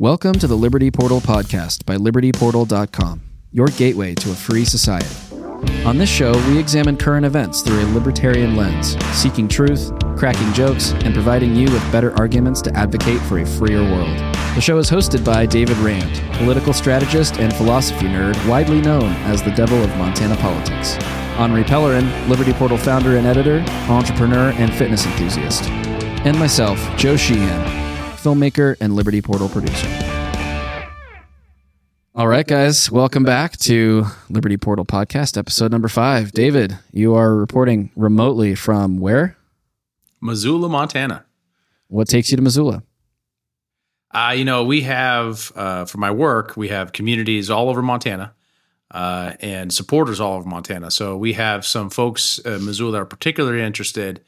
Welcome to the Liberty Portal podcast by libertyportal.com, your gateway to a free society. On this show, we examine current events through a libertarian lens, seeking truth, cracking jokes, and providing you with better arguments to advocate for a freer world. The show is hosted by David Rand, political strategist and philosophy nerd widely known as the devil of Montana politics. Henri Pellerin, Liberty Portal founder and editor, entrepreneur, and fitness enthusiast. And myself, Joe Sheehan, filmmaker and Liberty Portal producer. All right, guys, welcome back to Liberty Portal Podcast, episode number five. David, you are reporting remotely from where? Missoula, Montana. What takes you to Missoula? Uh, you know, we have, uh, for my work, we have communities all over Montana uh, and supporters all over Montana. So we have some folks in Missoula that are particularly interested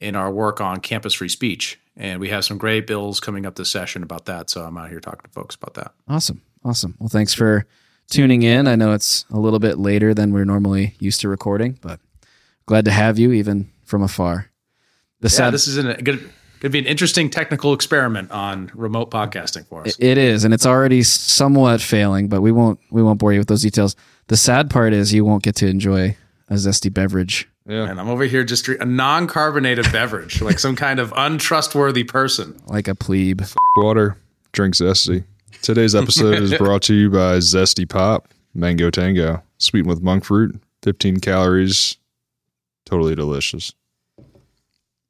in our work on campus free speech. And we have some great bills coming up this session about that. So I'm out here talking to folks about that. Awesome. Awesome. Well, thanks for tuning in. I know it's a little bit later than we're normally used to recording, but glad to have you even from afar. The yeah, sad- this is going to be an interesting technical experiment on remote podcasting for us. It is, and it's already somewhat failing, but we won't we won't bore you with those details. The sad part is you won't get to enjoy a zesty beverage yeah. And I'm over here just a non carbonated beverage, like some kind of untrustworthy person. Like a plebe. Water. Drink zesty. Today's episode is brought to you by Zesty Pop, Mango Tango, sweetened with monk fruit, 15 calories, totally delicious.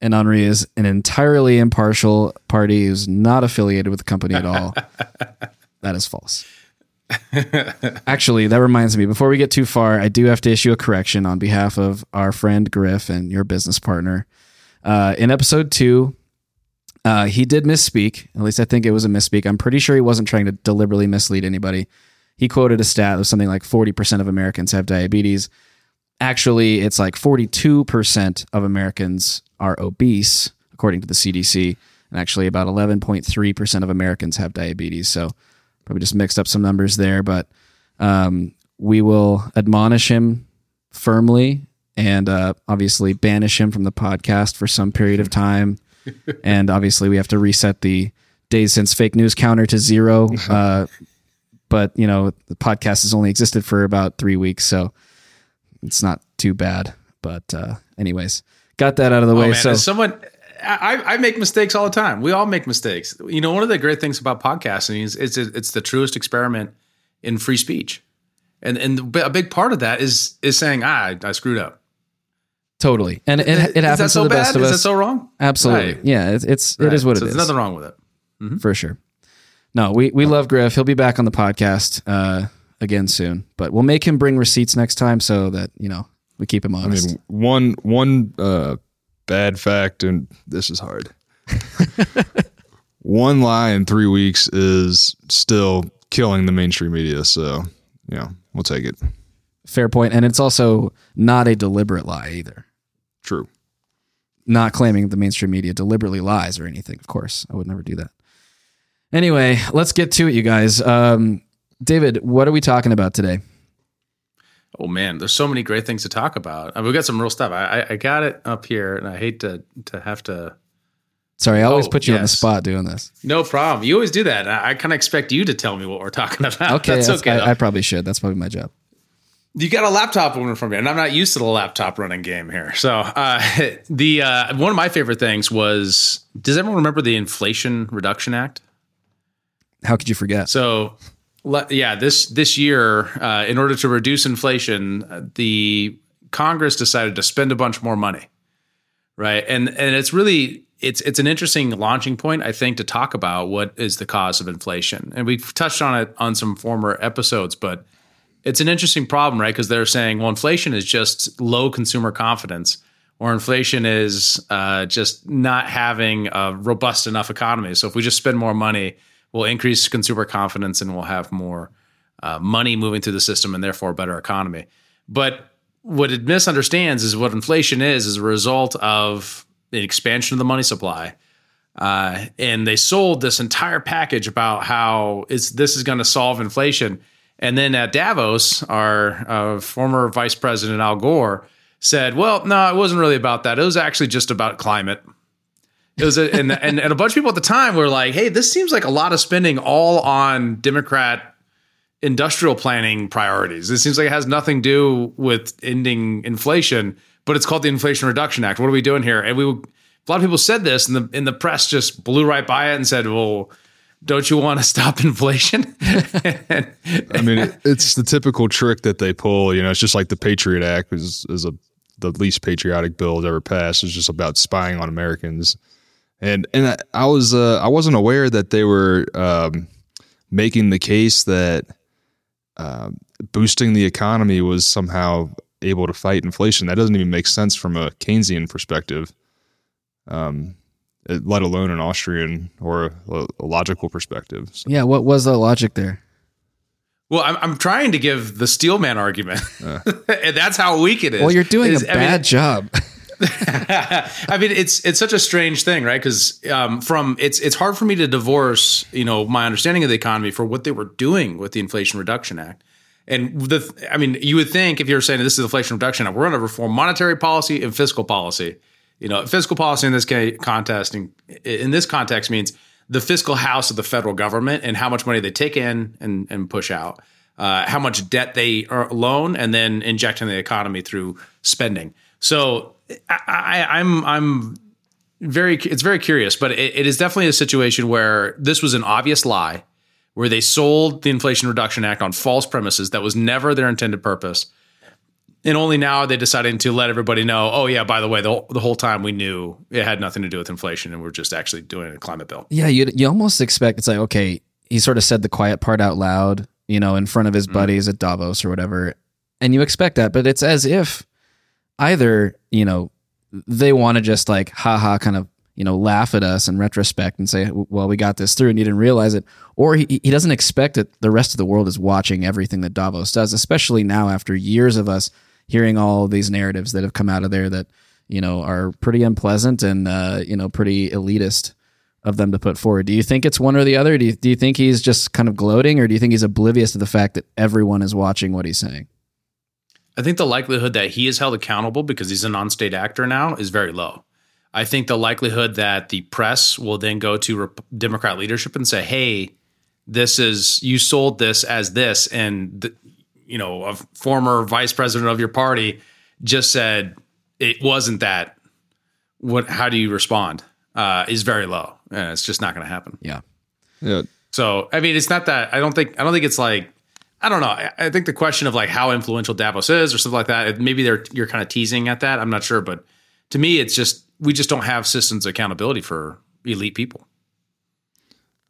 And Henri is an entirely impartial party who's not affiliated with the company at all. that is false. Actually, that reminds me, before we get too far, I do have to issue a correction on behalf of our friend Griff and your business partner. Uh, in episode two, uh, he did misspeak. At least I think it was a misspeak. I'm pretty sure he wasn't trying to deliberately mislead anybody. He quoted a stat of something like 40% of Americans have diabetes. Actually, it's like 42% of Americans are obese, according to the CDC. And actually, about 11.3% of Americans have diabetes. So, probably just mixed up some numbers there, but um, we will admonish him firmly and uh, obviously banish him from the podcast for some period of time. and obviously, we have to reset the days since fake news counter to zero. Uh, but you know, the podcast has only existed for about three weeks, so it's not too bad. But uh, anyways, got that out of the oh, way. So someone I, I, make mistakes all the time. We all make mistakes. You know, one of the great things about podcasting is it's it's the truest experiment in free speech, and and a big part of that is is saying ah I, I screwed up. Totally, and it, it happens so to the bad? best of is us. Is that so wrong? Absolutely, right. yeah. It's it's right. it is what so it is. There's nothing wrong with it, mm-hmm. for sure. No, we we love Griff. He'll be back on the podcast uh, again soon, but we'll make him bring receipts next time so that you know we keep him honest. I mean, one one uh, bad fact, and this is hard. One lie in three weeks is still killing the mainstream media. So, yeah, we'll take it. Fair point. And it's also not a deliberate lie either. True. Not claiming the mainstream media deliberately lies or anything, of course. I would never do that. Anyway, let's get to it, you guys. Um, David, what are we talking about today? Oh man, there's so many great things to talk about. I mean, we've got some real stuff. I, I got it up here, and I hate to to have to Sorry, I always oh, put you yes. on the spot doing this. No problem. You always do that. I, I kind of expect you to tell me what we're talking about. Okay, that's, that's okay. I, I, probably should. That's probably my job. You got a laptop running from me, and I'm not used to the laptop running game here. So, uh, the uh, one of my favorite things was. Does everyone remember the Inflation Reduction Act? How could you forget? So, yeah, this this year, uh, in order to reduce inflation, the Congress decided to spend a bunch more money, right? And and it's really it's it's an interesting launching point, I think, to talk about what is the cause of inflation. And we've touched on it on some former episodes, but it's an interesting problem, right? Because they're saying, well, inflation is just low consumer confidence, or inflation is uh, just not having a robust enough economy. So if we just spend more money, we'll increase consumer confidence and we'll have more uh, money moving through the system and therefore a better economy. But what it misunderstands is what inflation is, is a result of the expansion of the money supply. Uh, and they sold this entire package about how it's, this is going to solve inflation. And then at Davos, our uh, former Vice President Al Gore said, "Well, no, it wasn't really about that. It was actually just about climate." It was, a, and, and and a bunch of people at the time were like, "Hey, this seems like a lot of spending all on Democrat industrial planning priorities. It seems like it has nothing to do with ending inflation, but it's called the Inflation Reduction Act. What are we doing here?" And we, a lot of people said this, and the in the press just blew right by it and said, "Well." Don't you want to stop inflation? I mean, it, it's the typical trick that they pull. You know, it's just like the Patriot Act is, is a the least patriotic bill ever passed. It's just about spying on Americans and and I, I was uh, I wasn't aware that they were um, making the case that uh, boosting the economy was somehow able to fight inflation. That doesn't even make sense from a Keynesian perspective, um, let alone an Austrian or a, a logical perspective. So. Yeah, what was the logic there? Well, I'm, I'm trying to give the steelman argument, uh. and that's how weak it is. Well, you're doing is, a bad I mean, job. I mean, it's it's such a strange thing, right? Because um, from it's it's hard for me to divorce, you know, my understanding of the economy for what they were doing with the Inflation Reduction Act. And the, I mean, you would think if you're saying this is Inflation Reduction Act, we're going to reform monetary policy and fiscal policy. You know, fiscal policy in this context, in, in this context, means the fiscal house of the federal government and how much money they take in and, and push out, uh, how much debt they loan, and then inject in the economy through spending. So I, am I'm, I'm very it's very curious, but it, it is definitely a situation where this was an obvious lie, where they sold the Inflation Reduction Act on false premises that was never their intended purpose. And only now are they deciding to let everybody know, oh, yeah, by the way, the, the whole time we knew it had nothing to do with inflation and we're just actually doing a climate bill. Yeah, you you almost expect it's like, okay, he sort of said the quiet part out loud, you know, in front of his mm-hmm. buddies at Davos or whatever. And you expect that, but it's as if either, you know, they want to just like haha kind of you know laugh at us in retrospect and say well we got this through and you didn't realize it. Or he, he doesn't expect that the rest of the world is watching everything that davos does especially now after years of us hearing all these narratives that have come out of there that you know are pretty unpleasant and uh, you know pretty elitist of them to put forward. Do you think it's one or the other? Do you, do you think he's just kind of gloating or do you think he's oblivious to the fact that everyone is watching what he's saying I think the likelihood that he is held accountable because he's a non-state actor now is very low. I think the likelihood that the press will then go to Rep- Democrat leadership and say, "Hey, this is you sold this as this," and the, you know, a former vice president of your party just said it wasn't that. What? How do you respond? Uh, is very low, and it's just not going to happen. Yeah, yeah. So I mean, it's not that I don't think I don't think it's like I don't know. I, think the question of like how influential Davos is or something like that, maybe they're you're kind of teasing at that. I'm not sure, but to me, it's just we just don't have systems accountability for elite people.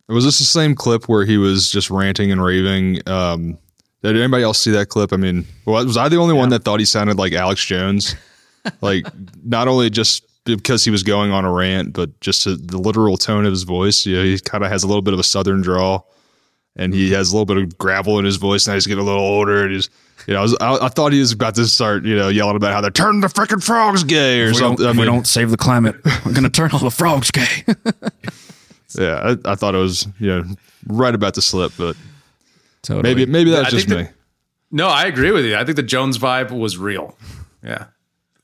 Was this the same clip where he was just ranting and raving? Um, did anybody else see that clip? I mean, was I the only yeah. one that thought he sounded like Alex Jones? like, not only just because he was going on a rant, but just the literal tone of his voice. Yeah, he kind of has a little bit of a southern drawl and he has a little bit of gravel in his voice. Now he's getting a little older, and he's, you know, I, was, I, I thought he was about to start, you know, yelling about how they're turning the freaking frogs gay or if something. I mean, we don't save the climate, we're going to turn all the frogs gay. yeah, I, I, thought it was, you know, right about to slip, but totally. maybe maybe that's just me. no, I agree with you. I think the Jones vibe was real. Yeah,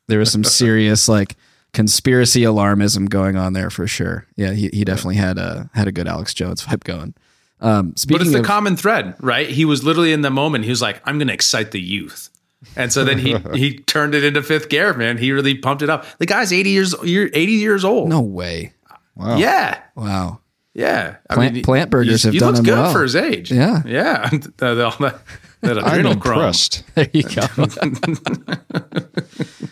there was some serious like conspiracy alarmism going on there for sure. Yeah, he, he definitely had a had a good Alex Jones vibe going. Um, but it's the of, common thread, right? He was literally in the moment. He was like, "I'm going to excite the youth," and so then he he turned it into fifth gear. Man, he really pumped it up. The guy's 80 years 80 years old. No way. Wow. Yeah. Wow. Yeah. I plant, mean, plant burgers have he done looks good well. for his age. Yeah. Yeah. that, that I'm impressed. There you go.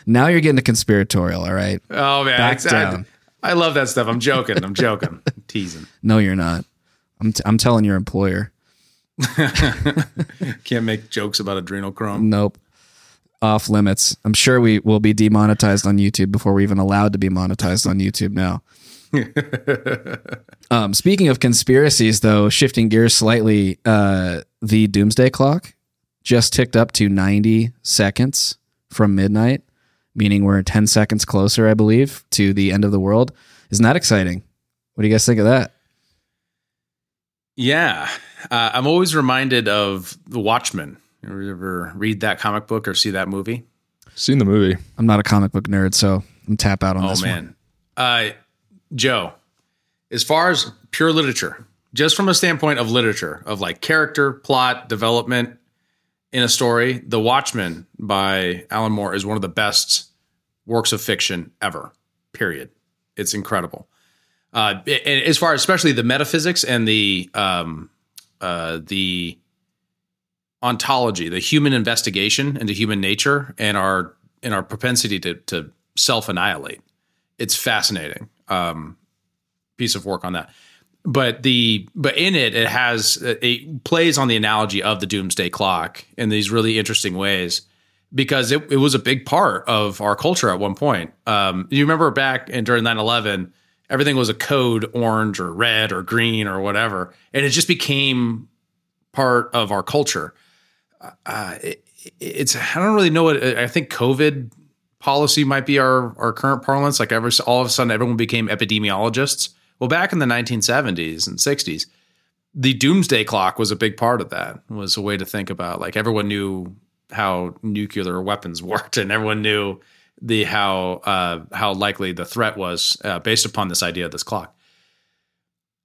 now you're getting a conspiratorial. All right. Oh man, Back down. I, I love that stuff. I'm joking. I'm joking. I'm teasing. No, you're not. I'm, t- I'm telling your employer. Can't make jokes about adrenochrome. Nope. Off limits. I'm sure we will be demonetized on YouTube before we're even allowed to be monetized on YouTube now. um, speaking of conspiracies, though, shifting gears slightly, uh, the doomsday clock just ticked up to 90 seconds from midnight, meaning we're 10 seconds closer, I believe, to the end of the world. Isn't that exciting? What do you guys think of that? Yeah. Uh, I'm always reminded of The Watchmen. You ever read that comic book or see that movie? Seen the movie. I'm not a comic book nerd, so I'm tap out on this. oh, this man. Uh, Joe, as far as pure literature, just from a standpoint of literature, of like character, plot, development in a story, The Watchmen by Alan Moore is one of the best works of fiction ever. Period. It's incredible. Uh, and as far as especially the metaphysics and the um, uh, the ontology, the human investigation into human nature and our and our propensity to to self annihilate. It's fascinating. Um, piece of work on that. But the but in it it has it plays on the analogy of the doomsday clock in these really interesting ways because it, it was a big part of our culture at one point. Um, you remember back and during 9-11, everything was a code orange or red or green or whatever. And it just became part of our culture. Uh, it, it's, I don't really know what, I think COVID policy might be our, our current parlance. Like every, all of a sudden everyone became epidemiologists. Well, back in the 1970s and 60s, the doomsday clock was a big part of that. Was a way to think about like everyone knew how nuclear weapons worked, and everyone knew the how uh, how likely the threat was uh, based upon this idea of this clock.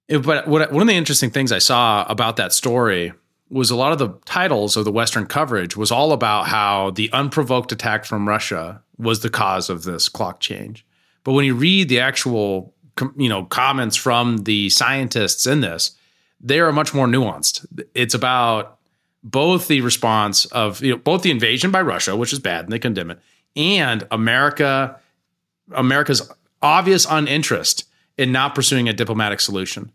It, but what, one of the interesting things I saw about that story was a lot of the titles of the Western coverage was all about how the unprovoked attack from Russia was the cause of this clock change. But when you read the actual you know comments from the scientists in this, they are much more nuanced. It's about both the response of you know both the invasion by Russia, which is bad, and they condemn it, and America, America's obvious uninterest in not pursuing a diplomatic solution,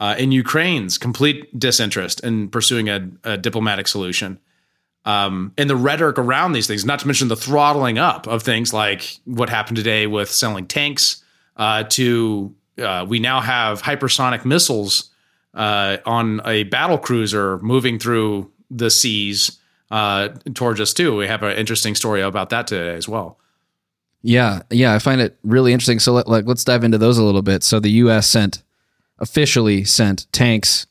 uh, in Ukraine's complete disinterest in pursuing a, a diplomatic solution, um, and the rhetoric around these things, not to mention the throttling up of things like what happened today with selling tanks uh, to uh, we now have hypersonic missiles uh, on a battle cruiser moving through the seas uh, towards us too. We have an interesting story about that today as well. Yeah, yeah, I find it really interesting. So, let, like, let's dive into those a little bit. So, the U.S. sent officially sent tanks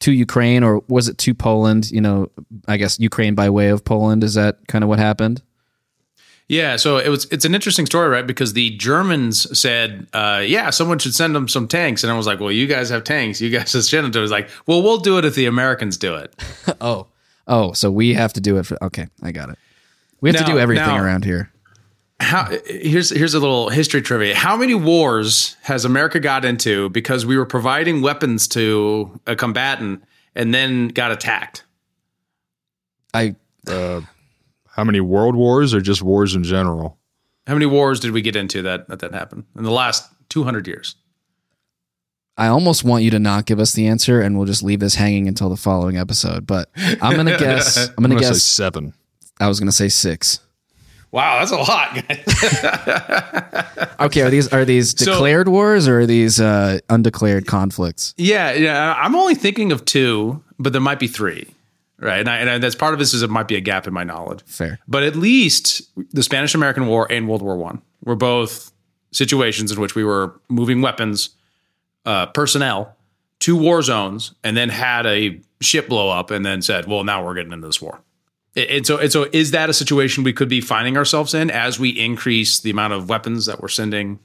to Ukraine, or was it to Poland? You know, I guess Ukraine by way of Poland. Is that kind of what happened? Yeah, so it was. It's an interesting story, right? Because the Germans said, uh, "Yeah, someone should send them some tanks," and I was like, "Well, you guys have tanks. You guys should send them to." It was like, "Well, we'll do it if the Americans do it." oh, Oh, so we have to do it for okay, I got it. We have now, to do everything now, around here. How here's here's a little history trivia. How many wars has America got into because we were providing weapons to a combatant and then got attacked? I uh, how many world wars or just wars in general? How many wars did we get into that that, that happened in the last 200 years? I almost want you to not give us the answer, and we'll just leave this hanging until the following episode. But I'm gonna guess. I'm gonna, I'm gonna guess seven. I was gonna say six. Wow, that's a lot, okay, are these are these declared so, wars or are these uh, undeclared conflicts? Yeah, yeah. I'm only thinking of two, but there might be three, right? And, I, and that's part of this is it might be a gap in my knowledge. Fair, but at least the Spanish American War and World War One were both situations in which we were moving weapons uh, personnel to war zones and then had a ship blow up and then said, well, now we're getting into this war. And so, and so is that a situation we could be finding ourselves in as we increase the amount of weapons that we're sending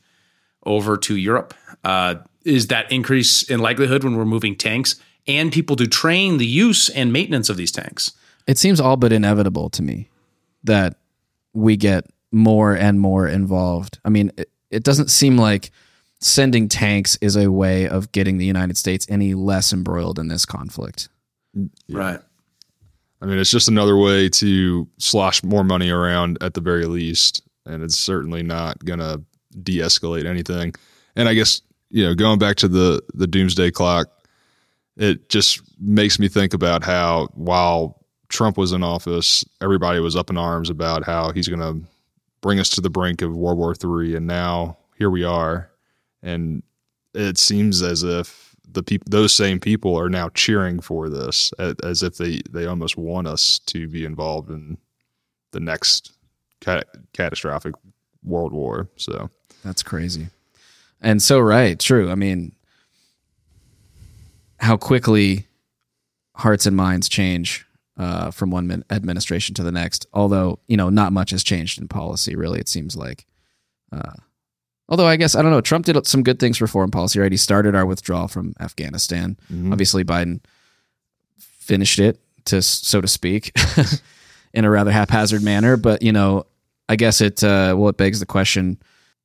over to Europe? Uh, is that increase in likelihood when we're moving tanks and people to train the use and maintenance of these tanks? It seems all but inevitable to me that we get more and more involved. I mean, it, it doesn't seem like sending tanks is a way of getting the United States any less embroiled in this conflict. Yeah. Right. I mean, it's just another way to slosh more money around at the very least. And it's certainly not going to de escalate anything. And I guess, you know, going back to the, the doomsday clock, it just makes me think about how while Trump was in office, everybody was up in arms about how he's going to bring us to the brink of World War III. And now here we are and it seems as if the people those same people are now cheering for this as if they they almost want us to be involved in the next cat- catastrophic world war so. That's crazy. And so right true. I mean how quickly hearts and minds change uh, from one administration to the next although you know not much has changed in policy really it seems like. Uh, Although I guess I don't know. Trump did some good things for foreign policy. Right, he started our withdrawal from Afghanistan. Mhm. Obviously, Biden finished it to so to speak in a rather haphazard manner. But you know, I guess it uh, well it begs the question: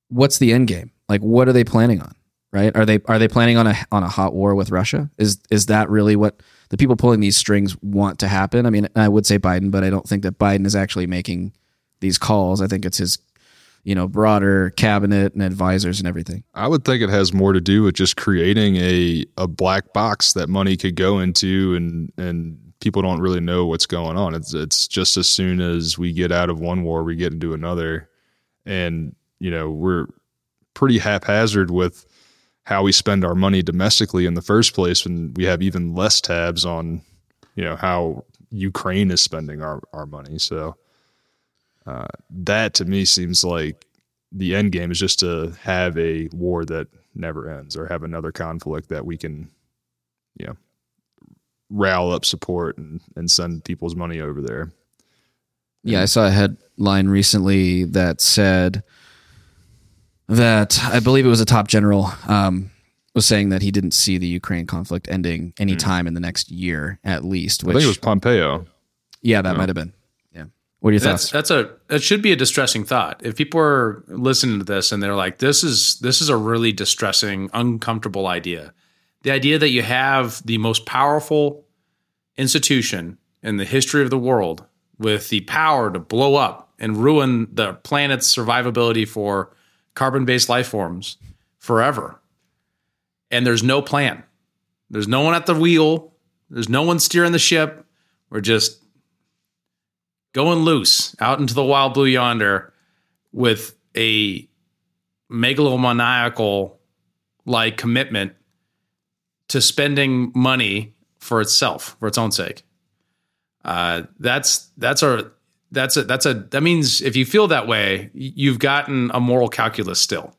What's the end game? Like, what are they planning on? Right? Are they are they planning on a on a hot war with Russia? Is is that really what the people pulling these strings want to happen? I mean, I would say Biden, but I don't think that Biden is actually making these calls. I think it's his you know broader cabinet and advisors and everything. I would think it has more to do with just creating a a black box that money could go into and and people don't really know what's going on. It's it's just as soon as we get out of one war, we get into another. And, you know, we're pretty haphazard with how we spend our money domestically in the first place and we have even less tabs on, you know, how Ukraine is spending our, our money. So uh, that to me seems like the end game is just to have a war that never ends or have another conflict that we can, you know, rile up support and, and send people's money over there. Yeah, I saw a headline recently that said that I believe it was a top general um, was saying that he didn't see the Ukraine conflict ending anytime in the next year at least. I think it was Pompeo. yeah, that might have been. What are your That's thoughts? that's a that should be a distressing thought. If people are listening to this and they're like, "This is this is a really distressing, uncomfortable idea," the idea that you have the most powerful institution in the history of the world with the power to blow up and ruin the planet's survivability for carbon-based life forms forever, and there's no plan. There's no one at the wheel. There's no one steering the ship. We're just going loose out into the wild blue yonder with a megalomaniacal like commitment to spending money for itself for its own sake. Uh, that's that's a that's a that's a that means if you feel that way you've gotten a moral calculus still.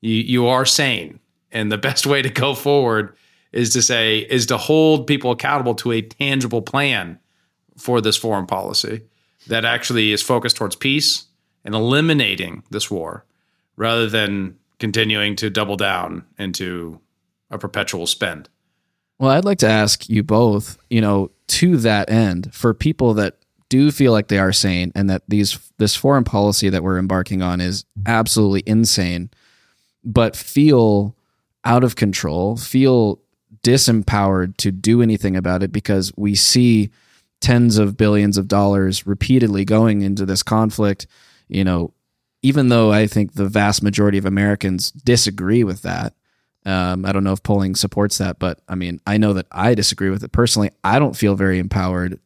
You you are sane. And the best way to go forward is to say is to hold people accountable to a tangible plan for this foreign policy that actually is focused towards peace and eliminating this war rather than continuing to double down into a perpetual spend. Well, I'd like to ask you both, you know, to that end, for people that do feel like they are sane and that these this foreign policy that we're embarking on is absolutely insane, but feel out of control, feel disempowered to do anything about it because we see tens of billions of dollars repeatedly going into this conflict, you know, even though I think the vast majority of Americans disagree with that, um, I don't know if polling supports that, but I mean, I know that I disagree with it personally. I don't feel very empowered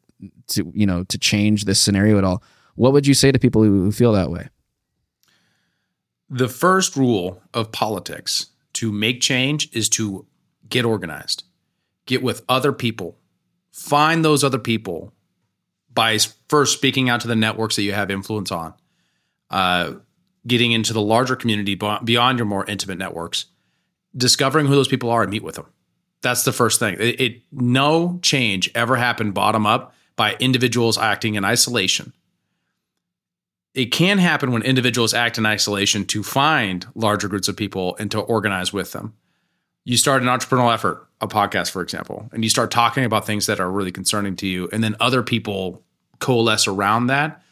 to, you know, to change this scenario at all. What would you say to people who, feel that way? The first rule of politics to make change is to get organized, get with other people, find those other people by first speaking out to the networks that you have influence on, uh, getting into the larger community beyond your more intimate networks, discovering who those people are and meet with them. That's the first thing. It, it no change ever happened bottom up by individuals acting in isolation. It can happen when individuals act in isolation to find larger groups of people and to organize with them. You start an entrepreneurial effort, a podcast, for example, and you start talking about things that are really concerning to you, and then other people coalesce around that.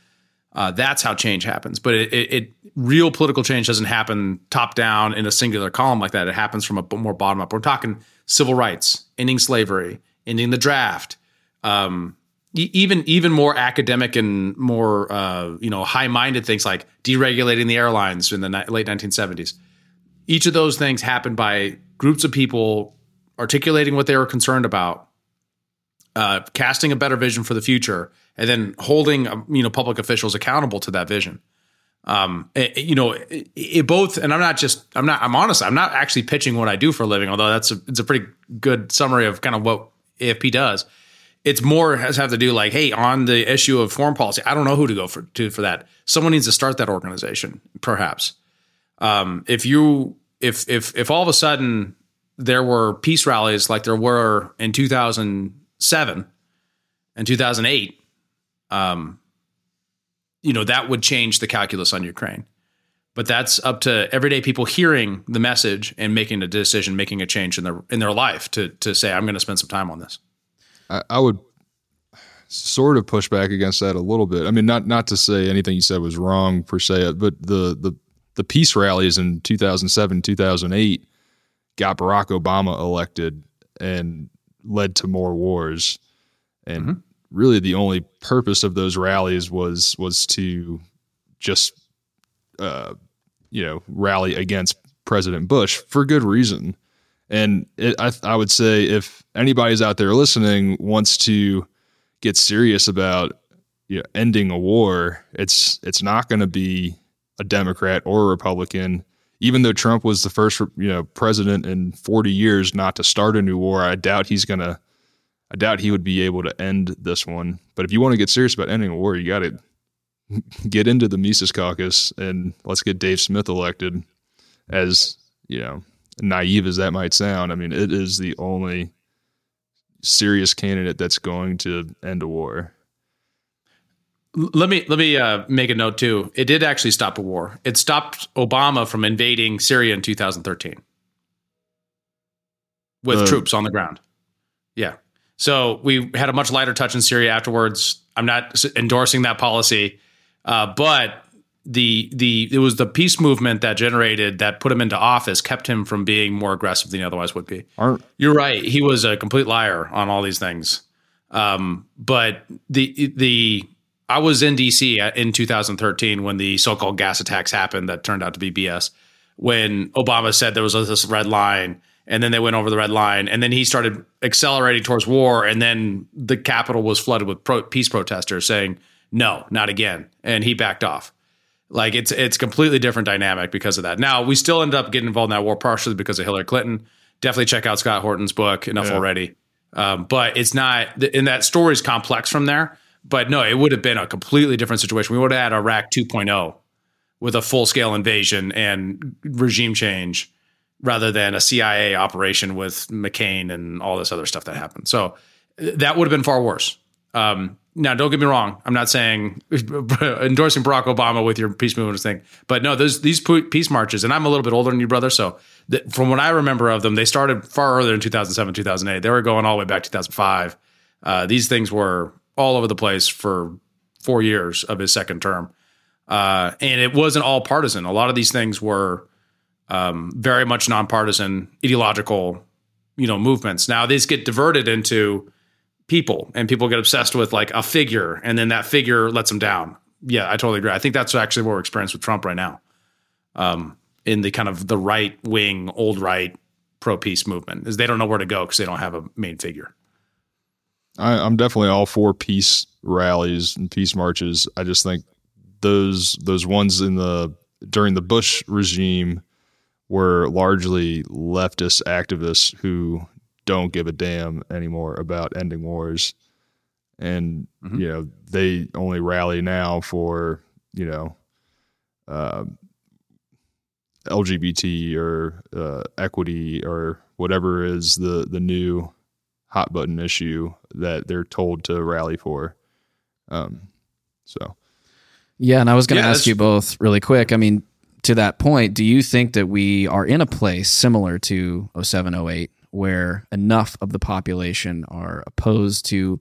Uh, that's how change happens. But it, it, it real political change doesn't happen top down in a singular column like that. It happens from a more bottom up. We're talking civil rights, ending slavery, ending the draft, um, even even more academic and more uh, you know high minded things like deregulating the airlines in the ni- late 1970s. Each of those things happened by groups of people articulating what they were concerned about, uh, casting a better vision for the future, and then holding um, you know public officials accountable to that vision. Um, it- you know, it, it both, and I'm not just, I'm not, I'm honest, I'm not actually pitching what I do for a living, although that's a, it's a pretty good summary of kind of what AFP does. It's more has have to do like, hey, on the issue of foreign policy, I don't know who to go for to for that. Someone needs to start that organization, perhaps. Um, if you, if if if all of a sudden there were peace rallies like there were in 2007 and 2008, um, you know that would change the calculus on Ukraine. but that's up to everyday people hearing the message and making a decision, making a change in their in their life to to say, I'm going to spend some time on this. I, I would sort of push back against that a little bit. I mean, not not to say anything you said was wrong per se, but the the the peace rallies in 2007, 2008 got Barack Obama elected and led to more wars. And mm-hmm. really the only purpose of those rallies was was to just uh, you know, rally against President Bush for good reason. And it, I, I would say if anybody's out there listening wants to get serious about you know, ending a war, it's it's not going to be a Democrat or a Republican. Even though Trump was the first you know president in 40 years not to start a new war, I doubt he's going to. I doubt he would be able to end this one. But if you want to get serious about ending a war, you got to get into the Mises Caucus and let's get Dave Smith elected. As you know, naive as that might sound, I mean, it is the only serious candidate that's going to end a war. Let me let me uh, make a note too. It did actually stop a war. It stopped Obama from invading Syria in 2013 with uh, troops on the ground. Yeah. So we had a much lighter touch in Syria afterwards. I'm not endorsing that policy, uh, but the the it was the peace movement that generated that put him into office kept him from being more aggressive than he otherwise would be. Aren't, You're right. He was a complete liar on all these things. Um, but the the I was in DC in 2013 when the so-called gas attacks happened that turned out to be BS. When Obama said there was this red line, and then they went over the red line, and then he started accelerating towards war, and then the Capitol was flooded with pro- peace protesters saying, "No, not again," and he backed off. Like it's it's completely different dynamic because of that. Now we still end up getting involved in that war partially because of Hillary Clinton. Definitely check out Scott Horton's book enough yeah. already. Um, but it's not, and that story is complex from there. But no, it would have been a completely different situation. We would have had Iraq 2.0 with a full scale invasion and regime change rather than a CIA operation with McCain and all this other stuff that happened. So that would have been far worse. Um, now, don't get me wrong. I'm not saying endorsing Barack Obama with your peace movement thing, but no, those these peace marches, and I'm a little bit older than you, brother. So, the, from what I remember of them, they started far earlier in 2007, 2008. They were going all the way back to 2005. Uh, these things were all over the place for four years of his second term, uh, and it wasn't all partisan. A lot of these things were um, very much nonpartisan, ideological, you know, movements. Now these get diverted into people and people get obsessed with like a figure and then that figure lets them down. Yeah, I totally agree. I think that's actually what we're experiencing with Trump right now. Um, in the kind of the right wing, old right pro peace movement is they don't know where to go because they don't have a main figure. I, I'm definitely all for peace rallies and peace marches. I just think those those ones in the during the Bush regime were largely leftist activists who don't give a damn anymore about ending wars. And, mm-hmm. you know, they only rally now for, you know, uh, LGBT or uh, equity or whatever is the, the new hot button issue that they're told to rally for. Um, so. Yeah. And I was going to yeah, ask you both really quick. I mean, to that point, do you think that we are in a place similar to 07, 08 where enough of the population are opposed to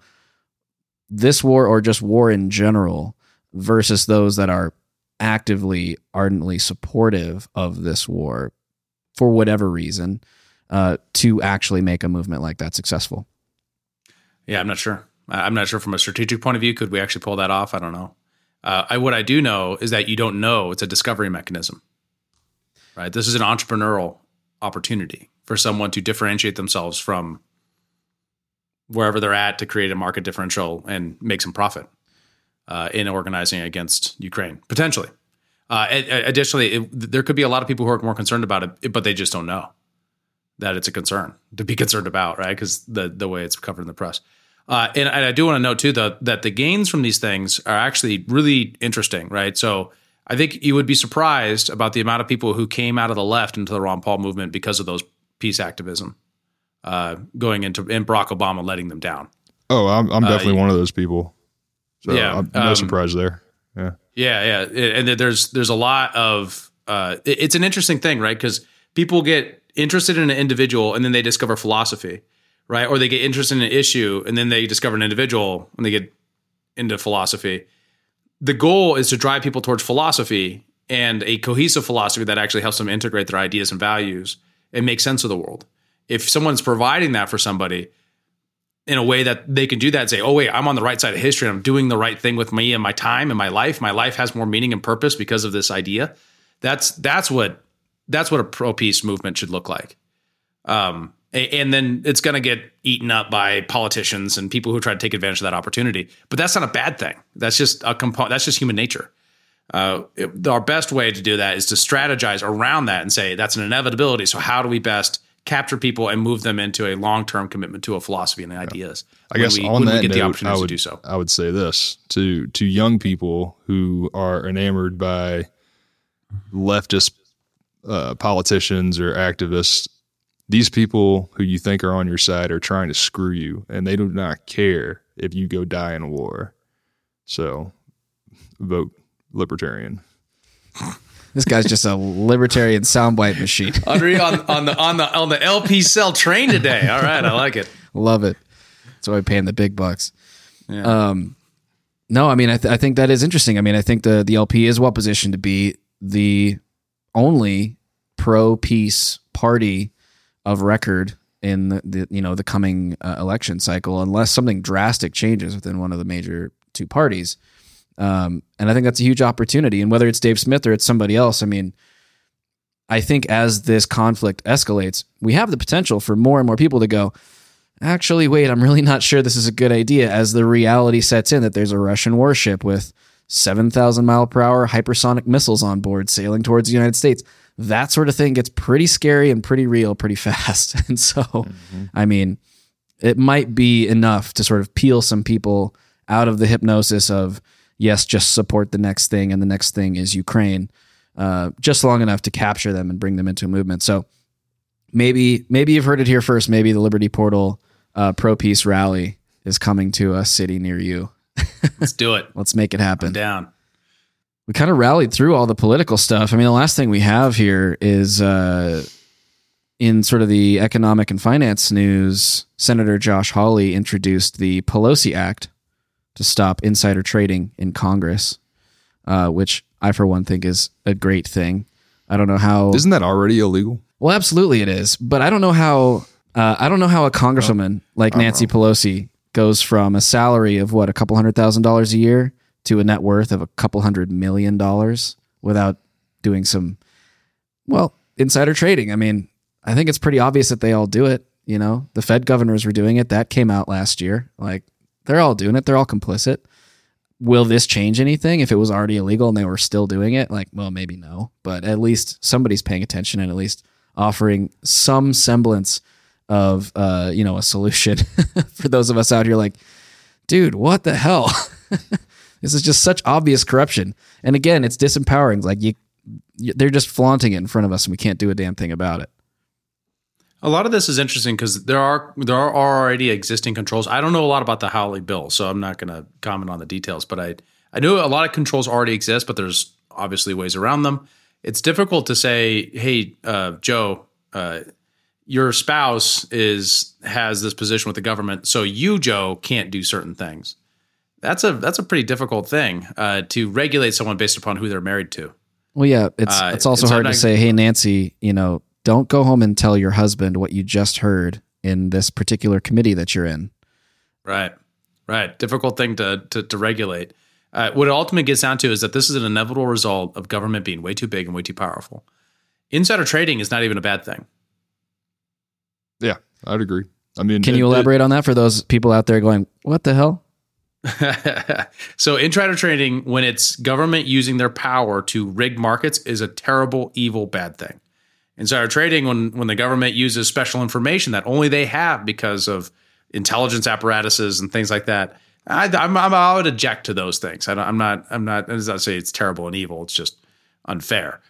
this war or just war in general versus those that are actively, ardently supportive of this war for whatever reason uh, to actually make a movement like that successful? Yeah, I'm not sure. I'm not sure from a strategic point of view. Could we actually pull that off? I don't know. Uh, I, what I do know is that you don't know. It's a discovery mechanism, right? This is an entrepreneurial opportunity for someone to differentiate themselves from wherever they're at to create a market differential and make some profit uh, in organizing against Ukraine potentially. Uh, additionally, it, there could be a lot of people who are more concerned about it, but they just don't know that it's a concern to be concerned about, right? Because the the way it's covered in the press. Uh, and, and, I do want to note too the, that the gains from these things are actually really interesting, right? So I think you would be surprised about the amount of people who came out of the left into the Ron Paul movement because of those peace activism uh, going into and Barack Obama letting them down. Oh, I'm, I'm uh, definitely uh, one of those people. So yeah, I'm no um, surprise there. Yeah, yeah, yeah. And there's there's a lot of uh, it- it's an interesting thing, right? Because people get interested in an individual and then they discover philosophy, right? Or they get interested in an issue and then they discover an individual and they get into philosophy. The goal is to drive people towards philosophy and a cohesive philosophy that actually helps them integrate their ideas and values and make sense of the world. If someone's providing that for somebody in a way that they can do that say, oh, wait, I'm on the right side of history. and I'm doing the right thing with me and my time and my life. My life has more meaning and purpose because of this idea. That's that's what that's what a pro peace movement should look like. Um, and then it's going to get eaten up by politicians and people who try to take advantage of that opportunity. But that's not a bad thing. That's just a component. That's just human nature. Uh, it- our best way to do that is to strategize around that and say that's an inevitability. So how do we best capture people and move them into a long term commitment to a philosophy and the ideas? I guess we, on that we get the note, opportunity I would, to do so. I would say this to to young people who are enamored by leftist uh, politicians or activists. These people who you think are on your side are trying to screw you, and they do not care if you go die in a war. So, vote libertarian. This guy's just a libertarian soundbite machine. Andre on, on the on the on the LP cell train today. All right, I like it. Love it. That's why we paying the big bucks. Yeah. Um, no, I mean, I, th- I think that is interesting. I mean, I think the the LP is well positioned to be the only pro peace party of record in the, the you know the coming uh, election cycle, unless something drastic changes within one of the major two parties. Um, and I think that's a huge opportunity. And whether it's Dave Smith or it's somebody else, I mean, I think as this conflict escalates, we have the potential for more and more people to go, actually, wait, I'm really not sure this is a good idea as the reality sets in that there's a Russian warship with 7,000 mile per hour hypersonic missiles on board sailing towards the United States. That sort of thing gets pretty scary and pretty real pretty fast. And so, I mean, it might be enough to sort of peel some people out of the hypnosis of, yes, just support the next thing, and the next thing is Ukraine, uh, just long enough to capture them and bring them into a movement. So, maybe maybe you've heard it here first. Maybe the Liberty Portal uh, pro peace rally is coming to a city near you. Let's do it. Let's make it happen. I'm down. We kind of rallied through all the political stuff. I mean, the last thing we have here is uh, in sort of the economic and finance news. Senator Josh Hawley introduced the Pelosi Act to stop insider trading in Congress, uh, which I, for one, think is a great thing. I don't know how. Isn't that already illegal? Well, absolutely it is, but I don't know how. Uh, I don't know how a congresswoman like Nancy Pelosi goes from a salary of what a couple hundred thousand dollars a year to a net worth of a couple hundred million dollars without doing some, well, insider trading. I mean, I think it's pretty obvious that they all do it. You know, the Fed governors were doing it. That came out last year. Like they're all doing it. They're all complicit. Will this change anything if it was already illegal and they were still doing it? Like, well, maybe no, but at least somebody's paying attention and at least offering some semblance of, uh, you know, a solution for those of us out here. Like, dude, what the hell? this is just such obvious corruption. And again, it's disempowering. Like you, you, they're just flaunting it in front of us, and we can't do a damn thing about it. A lot of this is interesting because there are there are already existing controls. I don't know a lot about the Hawley bill, so I'm not going to comment on the details. But I I know a lot of controls already exist, but there's obviously ways around them. It's difficult to say, hey, uh, Joe, uh, your spouse is has this position with the government, so you, Joe, can't do certain things. That's a that's a pretty difficult thing uh, to regulate someone based upon who they're married to. Well, yeah, it's Uh, it's also it's hard to say, hey, Nancy, you know, don't go home and tell your husband what you just heard in this particular committee that you're in. Right, right. Difficult thing to to, to regulate. Uh, what it ultimately gets down to is that this is an inevitable result of government being way too big and way too powerful. Insider trading is not even a bad thing. Yeah, I'd agree. I mean, Can it- you it- elaborate on that for those people out there going, what the hell? so insider trading, when it's government using their power to rig markets, is a terrible, evil, bad thing. Insider trading, when when the government uses special information that only they have because of intelligence apparatuses and things like that, I, I'm, I'm I would object to those things. I don't, I'm not I'm not as I say it's terrible and evil. It's just unfair.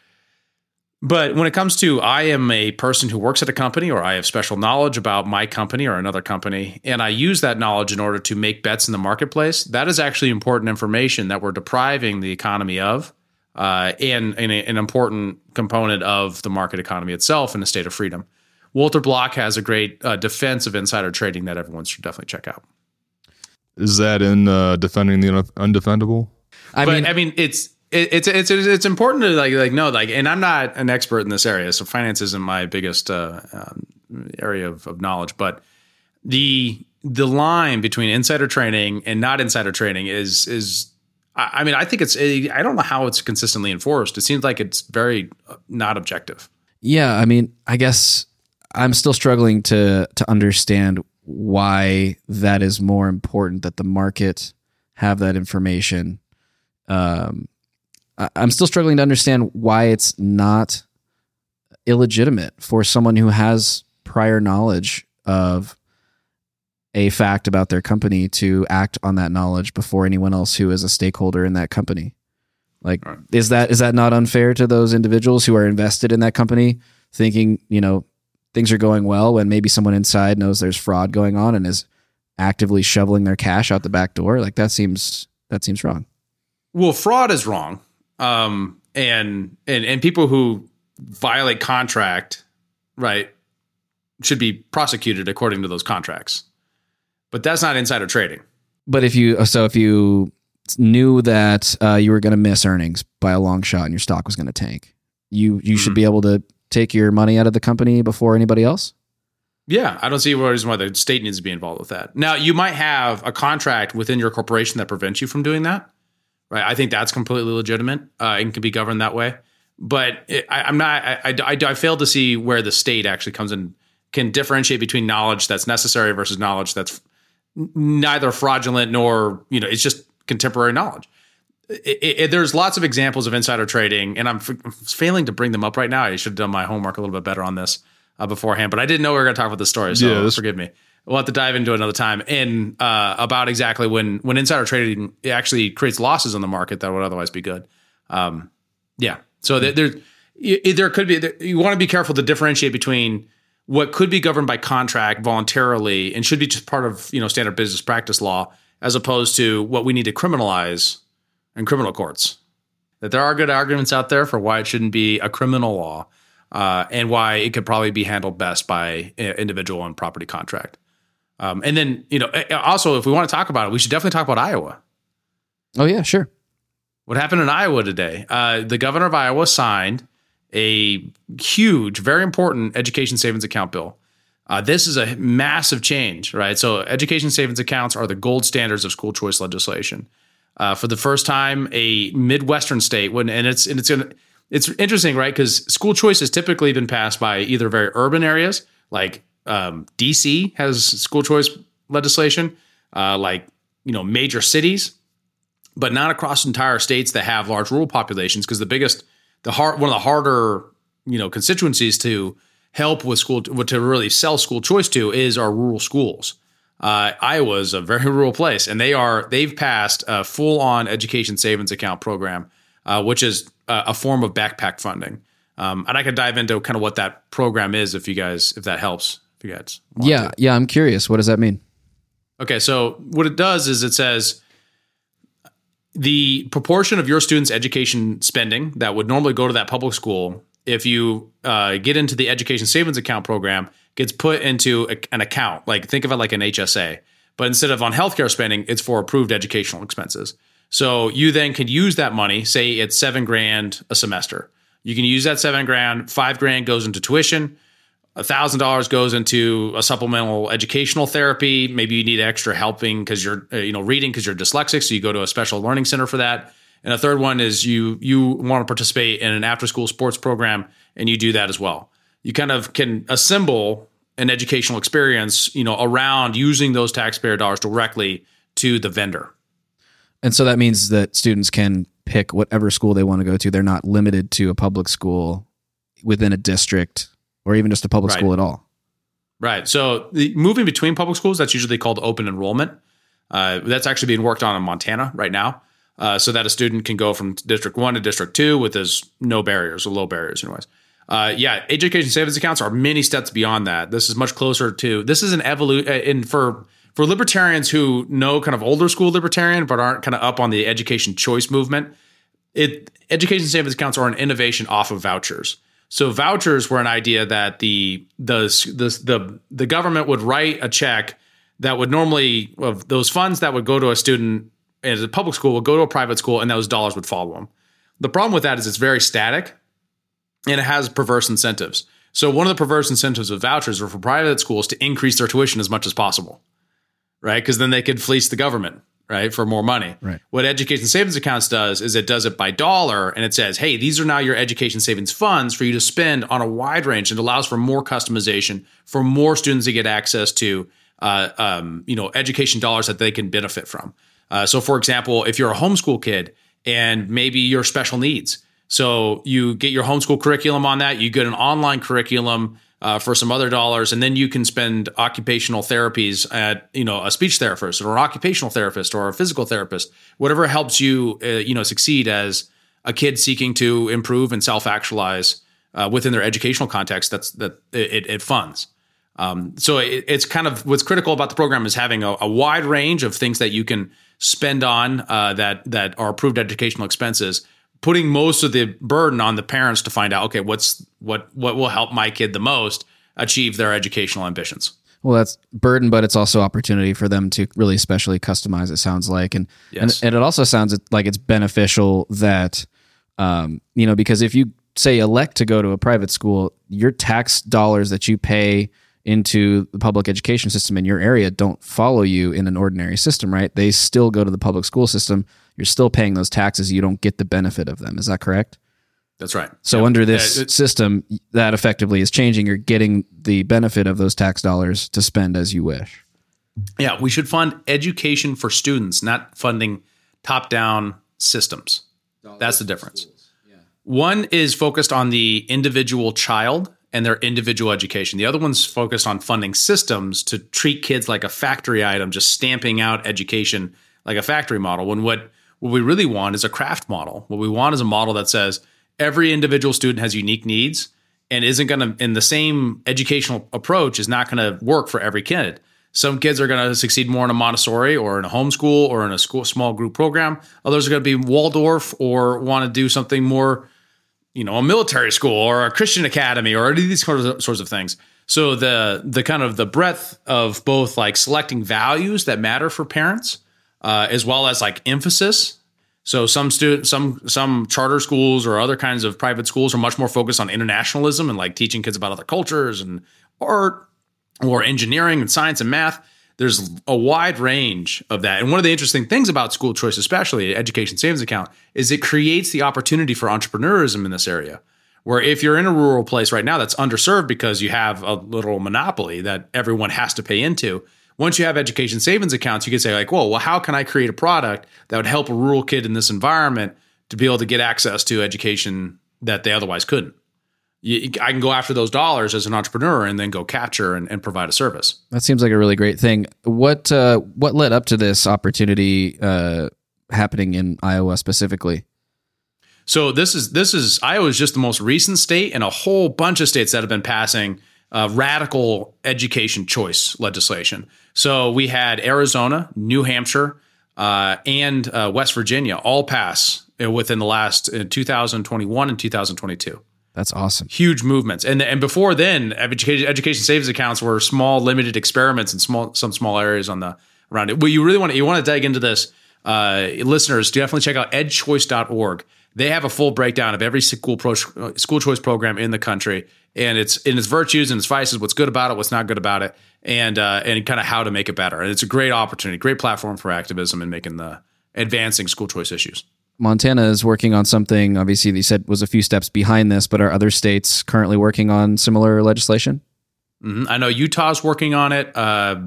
But when it comes to I am a person who works at a company or I have special knowledge about my company or another company, and I use that knowledge in order to make bets in the marketplace, that is actually important information that we're depriving the economy of. uh, and, and a, an important component of the market economy itself and a state of freedom. Walter Block has a great uh, defense of insider trading that everyone should definitely check out. Is that in uh, defending the undefendable? I but, mean, I mean, it's it, it's it's it's important to like like know like, and I'm not an expert in this area, so finance isn't my biggest uh, um, area of, of knowledge. But the the line between insider trading and not insider trading is is I mean I think it's I don't know how it's consistently enforced. It seems like it's very uh, not objective. Yeah, I mean, I guess I'm still struggling to to understand why that is more important that the market have that information. Um, I'm still struggling to understand why it's not illegitimate for someone who has prior knowledge of a fact about their company to act on that knowledge before anyone else who is a stakeholder in that company. Like right. is that is that not unfair to those individuals who are invested in that company thinking, you know, things are going well when maybe someone inside knows there's fraud going on and is actively shoveling their cash out the back door? Like that seems that seems wrong. Well, fraud is wrong. Um and and and people who violate contract, right, should be prosecuted according to those contracts but that's not insider trading. But if you so if you knew that uh, you were going to miss earnings by a long shot and your stock was going to tank, you you mm-hmm. should be able to take your money out of the company before anybody else. Yeah, I don't see a reason why the state needs to be involved with that. Now, you might have a contract within your corporation that prevents you from doing that, right? I think that's completely legitimate uh, and can be governed that way. But it, I, am not. I, I, I, I fail to see where the state actually comes in, can differentiate between knowledge that's necessary versus knowledge that's neither fraudulent nor you know it's just contemporary knowledge. It, it, there's lots of examples of insider trading, and I'm f- failing to bring them up right now. I should have done my homework a little bit better on this uh, beforehand, but I didn't know we were going to talk about this story, so yeah, forgive me. We'll have to dive into another time. And uh, about exactly when when insider trading actually creates losses on the market that would otherwise be good. Um, yeah, so there, there, there could be. You want to be careful to differentiate between what could be governed by contract voluntarily and should be just part of you know standard business practice law as opposed to what we need to criminalize in criminal courts that there are good arguments out there for why it shouldn't be a criminal law uh, and why it could probably be handled best by individual and property contract um, and then you know also if we want to talk about it we should definitely talk about iowa oh yeah sure what happened in iowa today uh, the governor of iowa signed a huge, very important education savings account bill. Uh, this is a massive change, right? So, education savings accounts are the gold standards of school choice legislation. Uh, for the first time, a Midwestern state, when and it's and it's gonna, it's interesting, right? Because school choice has typically been passed by either very urban areas, like um, DC has school choice legislation, uh, like you know major cities, but not across entire states that have large rural populations. Because the biggest the hard one of the harder you know constituencies to help with school to really sell school choice to is our rural schools. Uh, Iowa is a very rural place, and they are they've passed a full on education savings account program, uh, which is a, a, form of backpack funding. Um, and I could dive into kind of what that program is if you guys if that helps. If you guys, yeah, to. yeah, I'm curious. What does that mean? Okay, so what it does is it says the proportion of your students' education spending that would normally go to that public school, if you uh, get into the education savings account program, gets put into a, an account. Like think of it like an HSA, but instead of on healthcare spending, it's for approved educational expenses. So you then can use that money. Say it's seven grand a semester. You can use that seven grand. Five grand goes into tuition thousand dollars goes into a supplemental educational therapy. Maybe you need extra helping because you're uh, you know reading because you're dyslexic, so you go to a special learning center for that. And a third one is you you want to participate in an after school sports program, and you do that as well. You kind of can assemble an educational experience, you know, around using those taxpayer dollars directly to the vendor. And so that means that students can pick whatever school they want to go to. They're not limited to a public school within a district or even just a public right. school at all. Right. So the moving between public schools, that's usually called open enrollment. Uh, that's actually being worked on in Montana right now. Uh, so that a student can go from district one to district two with as no barriers or low barriers, anyways. Uh, yeah, education savings accounts are many steps beyond that. This is much closer to this is an evolution. And for for libertarians who know kind of older school libertarian but aren't kind of up on the education choice movement, it education savings accounts are an innovation off of vouchers. So vouchers were an idea that the the the the, the government would write a check that would normally of those funds that would go to a student at a public school would go to a private school and those dollars would follow them. The problem with that is it's very static and it has perverse incentives. So one of the perverse incentives of vouchers are for private schools to increase their tuition as much as possible. Right? Because then they could fleece the government right for more money. Right. What education savings accounts does is it does it by dollar and it says hey these are now your education savings funds for you to spend on a wide range. And allows for more customization for more students to get access to uh, um, you know education dollars that they can benefit from. Uh, so for example if you're a homeschool kid and maybe you're special needs. So you get your homeschool curriculum on that you get an online curriculum uh, for some other dollars, and then you can spend occupational therapies at you know a speech therapist or an occupational therapist or a physical therapist, whatever helps you uh, you know succeed as a kid seeking to improve and self actualize uh, within their educational context. That's that it, it funds. Um, so it, it's kind of what's critical about the program is having a, a wide range of things that you can spend on uh, that that are approved educational expenses putting most of the burden on the parents to find out okay what's what what will help my kid the most achieve their educational ambitions well that's burden but it's also opportunity for them to really especially customize it sounds like and yes. and, and it also sounds like it's beneficial that um, you know because if you say elect to go to a private school your tax dollars that you pay into the public education system in your area don't follow you in an ordinary system, right? They still go to the public school system. You're still paying those taxes. You don't get the benefit of them. Is that correct? That's right. So yep. under this yeah, system, that effectively is changing. You're getting the benefit of those tax dollars to spend as you wish. Yeah, we should fund education for students, not funding top-down systems. Dollars That's the difference. Yeah. One is focused on the individual child and their individual education. The other one's focused on funding systems to treat kids like a factory item, just stamping out education like a factory model. When what what we really want is a craft model. What we want is a model that says every individual student has unique needs and isn't going to in the same educational approach is not going to work for every kid. Some kids are going to succeed more in a Montessori or in a homeschool or in a school small group program. Others are going to be Waldorf or want to do something more you know a military school or a Christian academy or any of these sorts of things. So the the kind of the breadth of both like selecting values that matter for parents, uh, as well as like emphasis. So some student some some charter schools or other kinds of private schools are much more focused on internationalism and like teaching kids about other cultures and art or engineering and science and math there's a wide range of that. And one of the interesting things about school choice, especially education savings account, is it creates the opportunity for entrepreneurism in this area. Where if you're in a rural place right now that's underserved because you have a little monopoly that everyone has to pay into, once you have education savings accounts, you can say like, "Whoa, well, how can I create a product that would help a rural kid in this environment to be able to get access to education that they otherwise couldn't?" you, I can go after those dollars as an entrepreneur and then go capture and, and provide a service. That seems like a really great thing. What uh, what led up to this opportunity uh, happening in Iowa specifically? So this is this is Iowa is just the most recent state, and a whole bunch of states that have been passing uh, radical education choice legislation. So we had Arizona, New Hampshire, uh, and uh, West Virginia all pass uh, within the last 2021 and 2022. That's awesome. Huge movements. And and before then, education, education savings accounts were small, limited experiments in small some small areas on the around it. Well, you really want to you want to dig into this. Uh, listeners, definitely check out edchoice.org. They have a full breakdown of every school pro, school choice program in the country, and it's in its virtues and its vices, what's good about it, what's not good about it, and uh, and kind of how to make it better. And it's a great opportunity, great platform for activism and making the advancing school choice issues. Montana is working on something. Obviously, they said was a few steps behind this, but are other states currently working on similar legislation? Mm-hmm. I know Utah's working on it. Uh,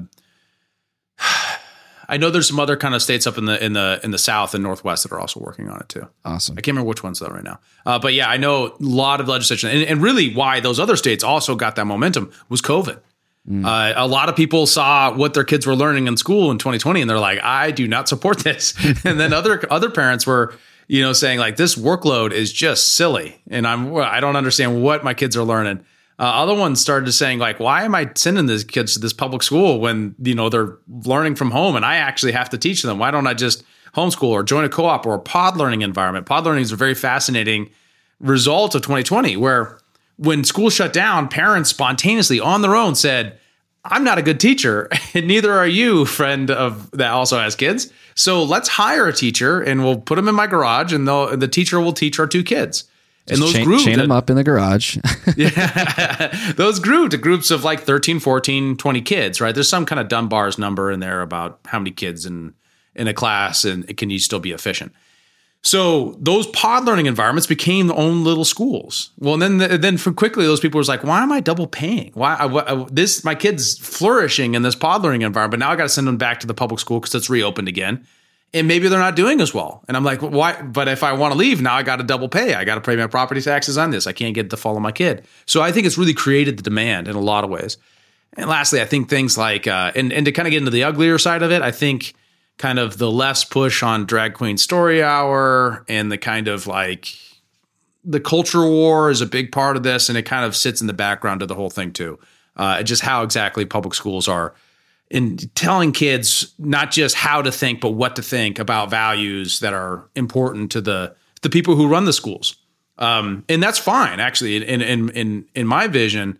I know there's some other kind of states up in the in the in the south and northwest that are also working on it too. Awesome. I can't remember which ones though right now. Uh, but yeah, I know a lot of legislation, and, and, really why those other states also got that momentum was COVID. Mm. Uh, a lot of people saw what their kids were learning in school in 2020, and they're like, "I do not support this." and then other other parents were, you know, saying like, "This workload is just silly," and I'm I don't understand what my kids are learning. Uh, other ones started saying like, "Why am I sending these kids to this public school when you know they're learning from home and I actually have to teach them? Why don't I just homeschool or join a co-op or a pod learning environment. Pod learning is a very fascinating result of 2020 where when school shut down, parents spontaneously on their own said, I'm not a good teacher, and neither are you, friend of that also has kids. So let's hire a teacher and we'll put them in my garage and the teacher will teach our two kids. Just and those chain, grew chain them up in the garage. yeah. those grew to groups of like 13, 14, 20 kids, right? There's some kind of Dunbar's number in there about how many kids in in a class and can you still be efficient. So those pod learning environments became their own little schools. Well, and then then for quickly those people was like, why am I double paying? Why I, I, this my kids flourishing in this pod learning environment, but now I got to send them back to the public school because it's reopened again, and maybe they're not doing as well. And I'm like, why? But if I want to leave now, I got to double pay. I got to pay my property taxes on this. I can't get to follow my kid. So I think it's really created the demand in a lot of ways. And lastly, I think things like uh, and and to kind of get into the uglier side of it, I think kind of the left's push on drag queen story hour and the kind of like the culture war is a big part of this and it kind of sits in the background of the whole thing too uh, just how exactly public schools are in telling kids not just how to think but what to think about values that are important to the the people who run the schools um, and that's fine actually in in in in my vision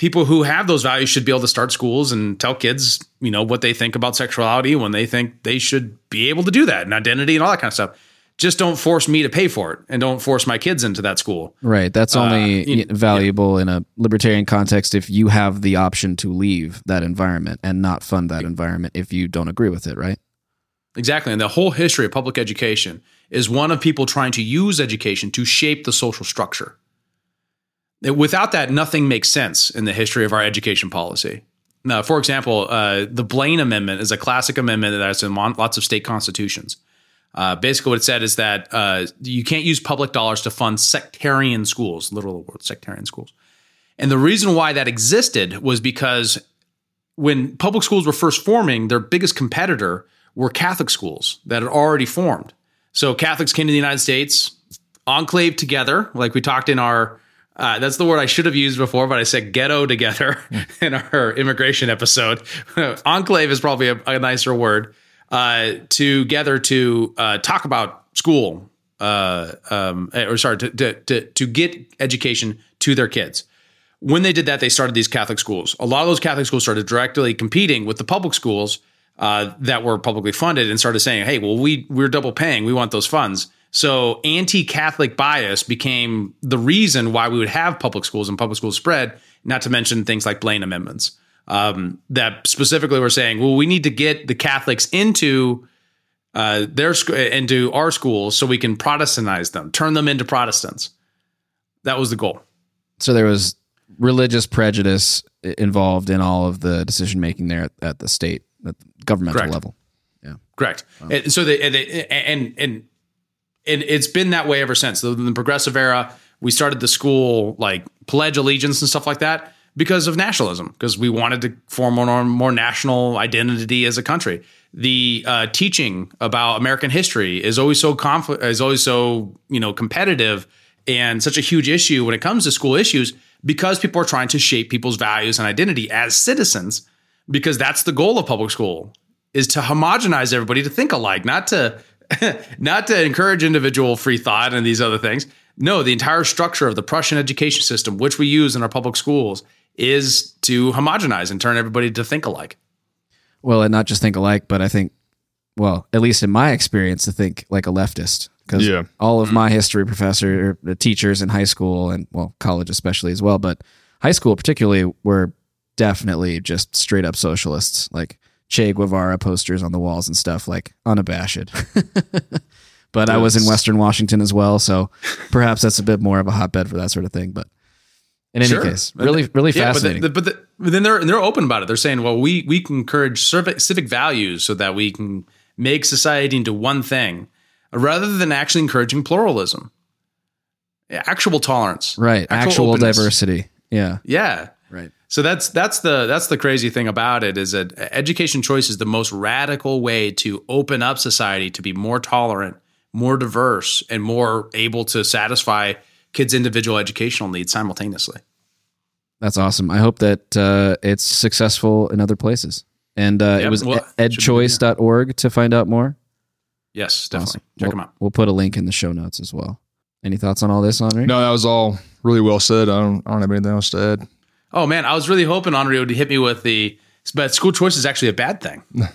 people who have those values should be able to start schools and tell kids, you know, what they think about sexuality when they think they should be able to do that and identity and all that kind of stuff. Just don't force me to pay for it and don't force my kids into that school. Right. That's only uh, valuable yeah. in a libertarian context if you have the option to leave that environment and not fund that environment if you don't agree with it, right? Exactly. And the whole history of public education is one of people trying to use education to shape the social structure. Without that, nothing makes sense in the history of our education policy. Now, for example, uh, the Blaine Amendment is a classic amendment that's in lots of state constitutions. Uh, basically, what it said is that uh, you can't use public dollars to fund sectarian schools, literal word, sectarian schools. And the reason why that existed was because when public schools were first forming, their biggest competitor were Catholic schools that had already formed. So Catholics came to the United States, enclave together, like we talked in our uh, that's the word I should have used before, but I said ghetto together in our immigration episode. Enclave is probably a, a nicer word. Uh, together to uh, talk about school, uh, um, or sorry, to, to, to get education to their kids. When they did that, they started these Catholic schools. A lot of those Catholic schools started directly competing with the public schools uh, that were publicly funded and started saying, "Hey, well, we we're double paying. We want those funds." So anti Catholic bias became the reason why we would have public schools and public schools spread, not to mention things like Blaine amendments um, that specifically were saying, well, we need to get the Catholics into uh, their into our schools so we can Protestantize them, turn them into Protestants. That was the goal. So there was religious prejudice involved in all of the decision making there at, at, the state, at the governmental Correct. level. Yeah, correct. Wow. And so they, they and and and it's been that way ever since. In the progressive era, we started the school like pledge allegiance and stuff like that because of nationalism, because we wanted to form more, more national identity as a country. The uh, teaching about American history is always so is always so you know competitive and such a huge issue when it comes to school issues because people are trying to shape people's values and identity as citizens because that's the goal of public school is to homogenize everybody to think alike not to not to encourage individual free thought and these other things. No, the entire structure of the Prussian education system, which we use in our public schools, is to homogenize and turn everybody to think alike. Well, and not just think alike, but I think, well, at least in my experience, to think like a leftist. Because yeah. all of my history professor, er, the teachers in high school and well, college especially as well, but high school particularly were definitely just straight up socialists. Like Che Guevara posters on the walls and stuff, like unabashed. but I was in Western Washington as well, so perhaps that's a bit more of a hotbed for that sort of thing. But in any sure. case, really, really yeah, fascinating. But, the, but, the, but, then they're they're open about it. They're saying, well, we we can encourage civic, values so that we can make society into one thing, rather than actually encouraging pluralism, actual tolerance, right? Actual, actual diversity. Yeah, yeah. Right. So that's that's the that's the crazy thing about it is that education choice is the most radical way to open up society to be more tolerant, more diverse, and more able to satisfy kids' individual educational needs simultaneously. That's awesome. I hope that uh, it's successful in other places. And uh, yep. it was well, edchoice.org to find out more. Yes, definitely. Awesome. Check we'll, them out. We'll put a link in the show notes as well. Any thoughts on all this, Henri? No, that was all really well said. I don't, I don't have anything else to add. Oh man, I was really hoping Henri would hit me with the but school choice is actually a bad thing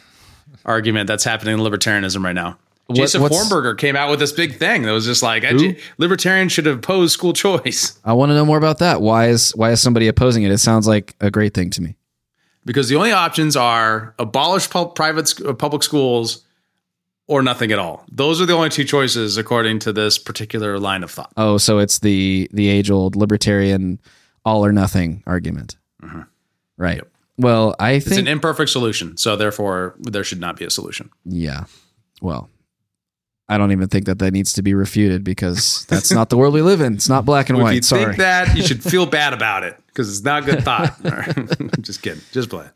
argument that's happening in libertarianism right now. What- Jacob Hornberger came out with this big thing that was just like I, libertarians should oppose school choice I want to know more about that. Why is why is somebody opposing it? It sounds like a great thing to me. because the only options are abolish pu- private sc- public schools or nothing at all. Those are the only two choices according to this particular line of thought. Oh, so it's the the age old libertarian all or nothing argument, mm-hmm. right? Well, I think It's an imperfect solution, so therefore there should not be a solution. yeah. Well, I don't even think that that needs to be refuted because that's not the world we live in. It's not black and if white. you Sorry. think that, you should feel bad about it because it's not a good thought. just kidding. Just play.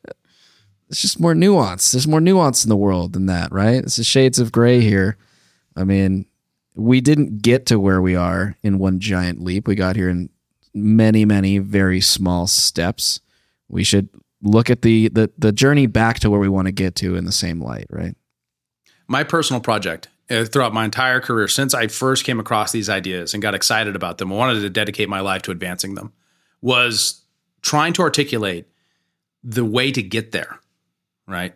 it's just more nuance. There's more nuance in the world than that, right? It's the shades of gray here. I mean, we didn't get to where we are in one giant leap. We got here in many, many very small steps. We should look at the the the journey back to where we want to get to in the same light, right? my personal project Uh, throughout my entire career since I first came across these ideas and got excited about them, I wanted to dedicate my life to advancing them, was trying to articulate the way to get there, right?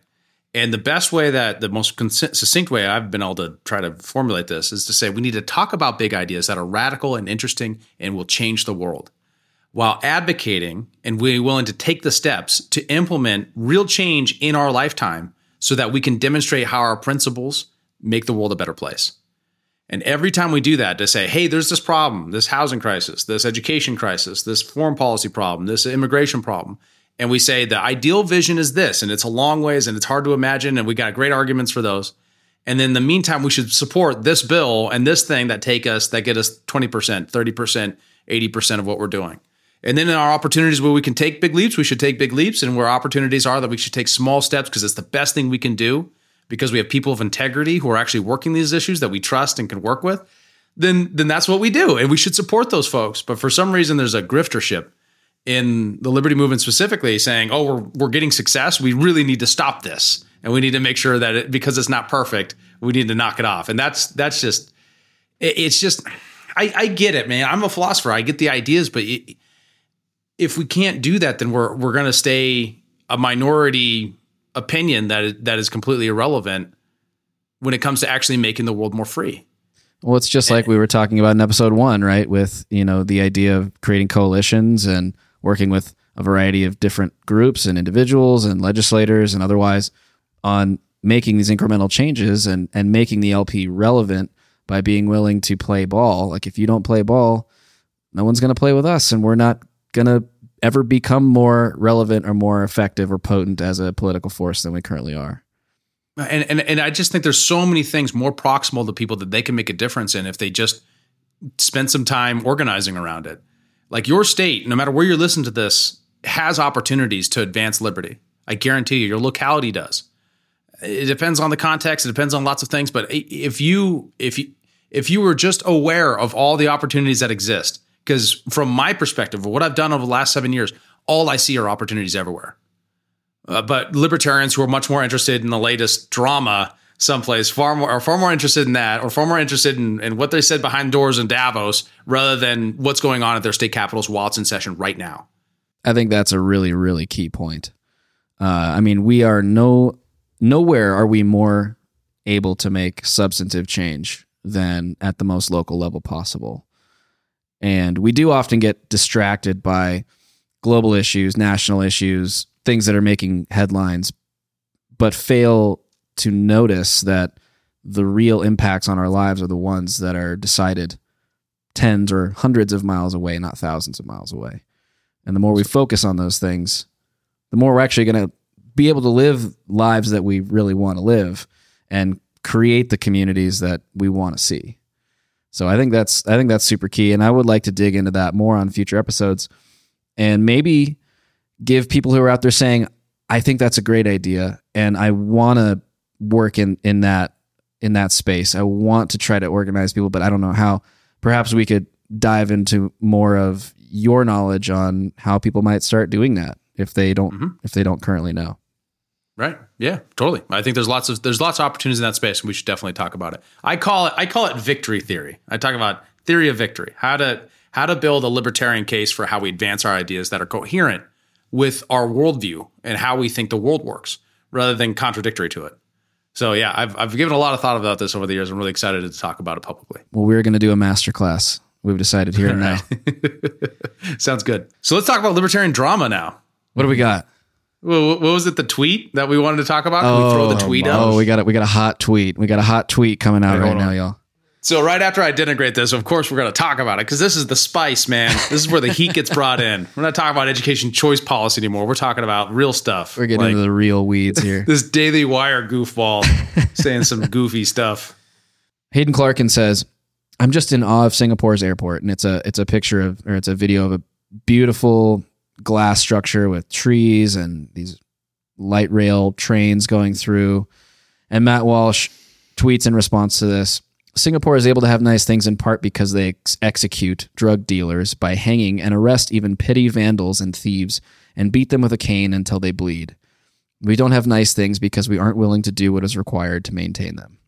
And the best way that the most succinct way I've been able to try to formulate this is to say we need to talk about big ideas that are radical and interesting and will change the world while advocating and we're willing to take the steps to implement real change in our lifetime so that we can demonstrate how our principles make the world a better place. And every time we do that, to say, hey, there's this problem, this housing crisis, this education crisis, this foreign policy problem, this immigration problem. And we say the ideal vision is this, and it's a long ways and it's hard to imagine, and we got great arguments for those. And then in the meantime, we should support this bill and this thing that take us, that get us 20%, 30%, 80% of what we're doing. And then in our opportunities where we can take big leaps, we should take big leaps. And where opportunities are that we should take small steps because it's the best thing we can do because we have people of integrity who are actually working these issues that we trust and can work with, then then that's what we do. And we should support those folks. But for some reason there's a griftership in the liberty movement specifically saying, "Oh, we're we're getting success. We really need to stop this." And we need to make sure that it, because it's not perfect, we need to knock it off. And that's that's just it, it's just I, I get it, man. I'm a philosopher. I get the ideas, but it, if we can't do that, then we're we're going to stay a minority opinion that is, that is completely irrelevant when it comes to actually making the world more free. Well, it's just like we were talking about in episode one, right? With you know the idea of creating coalitions and working with a variety of different groups and individuals and legislators and otherwise on making these incremental changes and and making the LP relevant by being willing to play ball. Like if you don't play ball, no one's going to play with us, and we're not going to ever become more relevant or more effective or potent as a political force than we currently are. And, and and I just think there's so many things more proximal to people that they can make a difference in if they just spend some time organizing around it. Like your state, no matter where you're listening to this, has opportunities to advance liberty. I guarantee you, your locality does. It depends on the context. It depends on lots of things. But if you if you if you were just aware of all the opportunities that exist, because from my perspective, what I've done over the last seven years, all I see are opportunities everywhere. Uh, but libertarians who are much more interested in the latest drama someplace far more are far more interested in that or far more interested in, in what they said behind doors in Davos rather than what's going on at their state capitals while it's in session right now. I think that's a really, really key point. Uh, I mean, we are no nowhere are we more able to make substantive change than at the most local level possible. And we do often get distracted by global issues, national issues, things that are making headlines, but fail to notice that the real impacts on our lives are the ones that are decided tens or hundreds of miles away, not thousands of miles away. And the more we focus on those things, the more we're actually going to be able to live lives that we really want to live and create the communities that we want to see. So I think that's I think that's super key and I would like to dig into that more on future episodes and maybe give people who are out there saying I think that's a great idea and I want to work in in that in that space. I want to try to organize people but I don't know how. Perhaps we could dive into more of your knowledge on how people might start doing that if they don't Mhm. if they don't currently know. Right. Yeah, totally. I think there's lots of there's lots of opportunities in that space, and we should definitely talk about it. I call it I call it victory theory. I talk about theory of victory. How to how to build a libertarian case for how we advance our ideas that are coherent with our worldview and how we think the world works, rather than contradictory to it. So yeah, I've I've given a lot of thought about this over the years. I'm really excited to talk about it publicly. Well, we're going to do a master class. We've decided here and now. Sounds good. So let's talk about libertarian drama now. What do we got? What was it? The tweet that we wanted to talk about? Can we throw the oh, tweet oh, out? Oh, we got it. We got a hot tweet. We got a hot tweet coming out right now, on. y'all. So right after I denigrate this, of course we're going to talk about it because this is the spice, man. This is where the heat gets brought in. We're not talking about education choice policy anymore. We're talking about real stuff. We're getting Like into the real weeds here. this Daily Wire goofball saying some goofy stuff. Hayden Clarkin says, "I'm just in awe of Singapore's airport, and it's a it's a picture of or it's a video of a beautiful glass structure with trees and these light rail trains going through." And Matt Walsh tweets in response to this. Singapore is able to have nice things in part because they ex- execute drug dealers by hanging and arrest even petty vandals and thieves and beat them with a cane until they bleed. We don't have nice things because we aren't willing to do what is required to maintain them.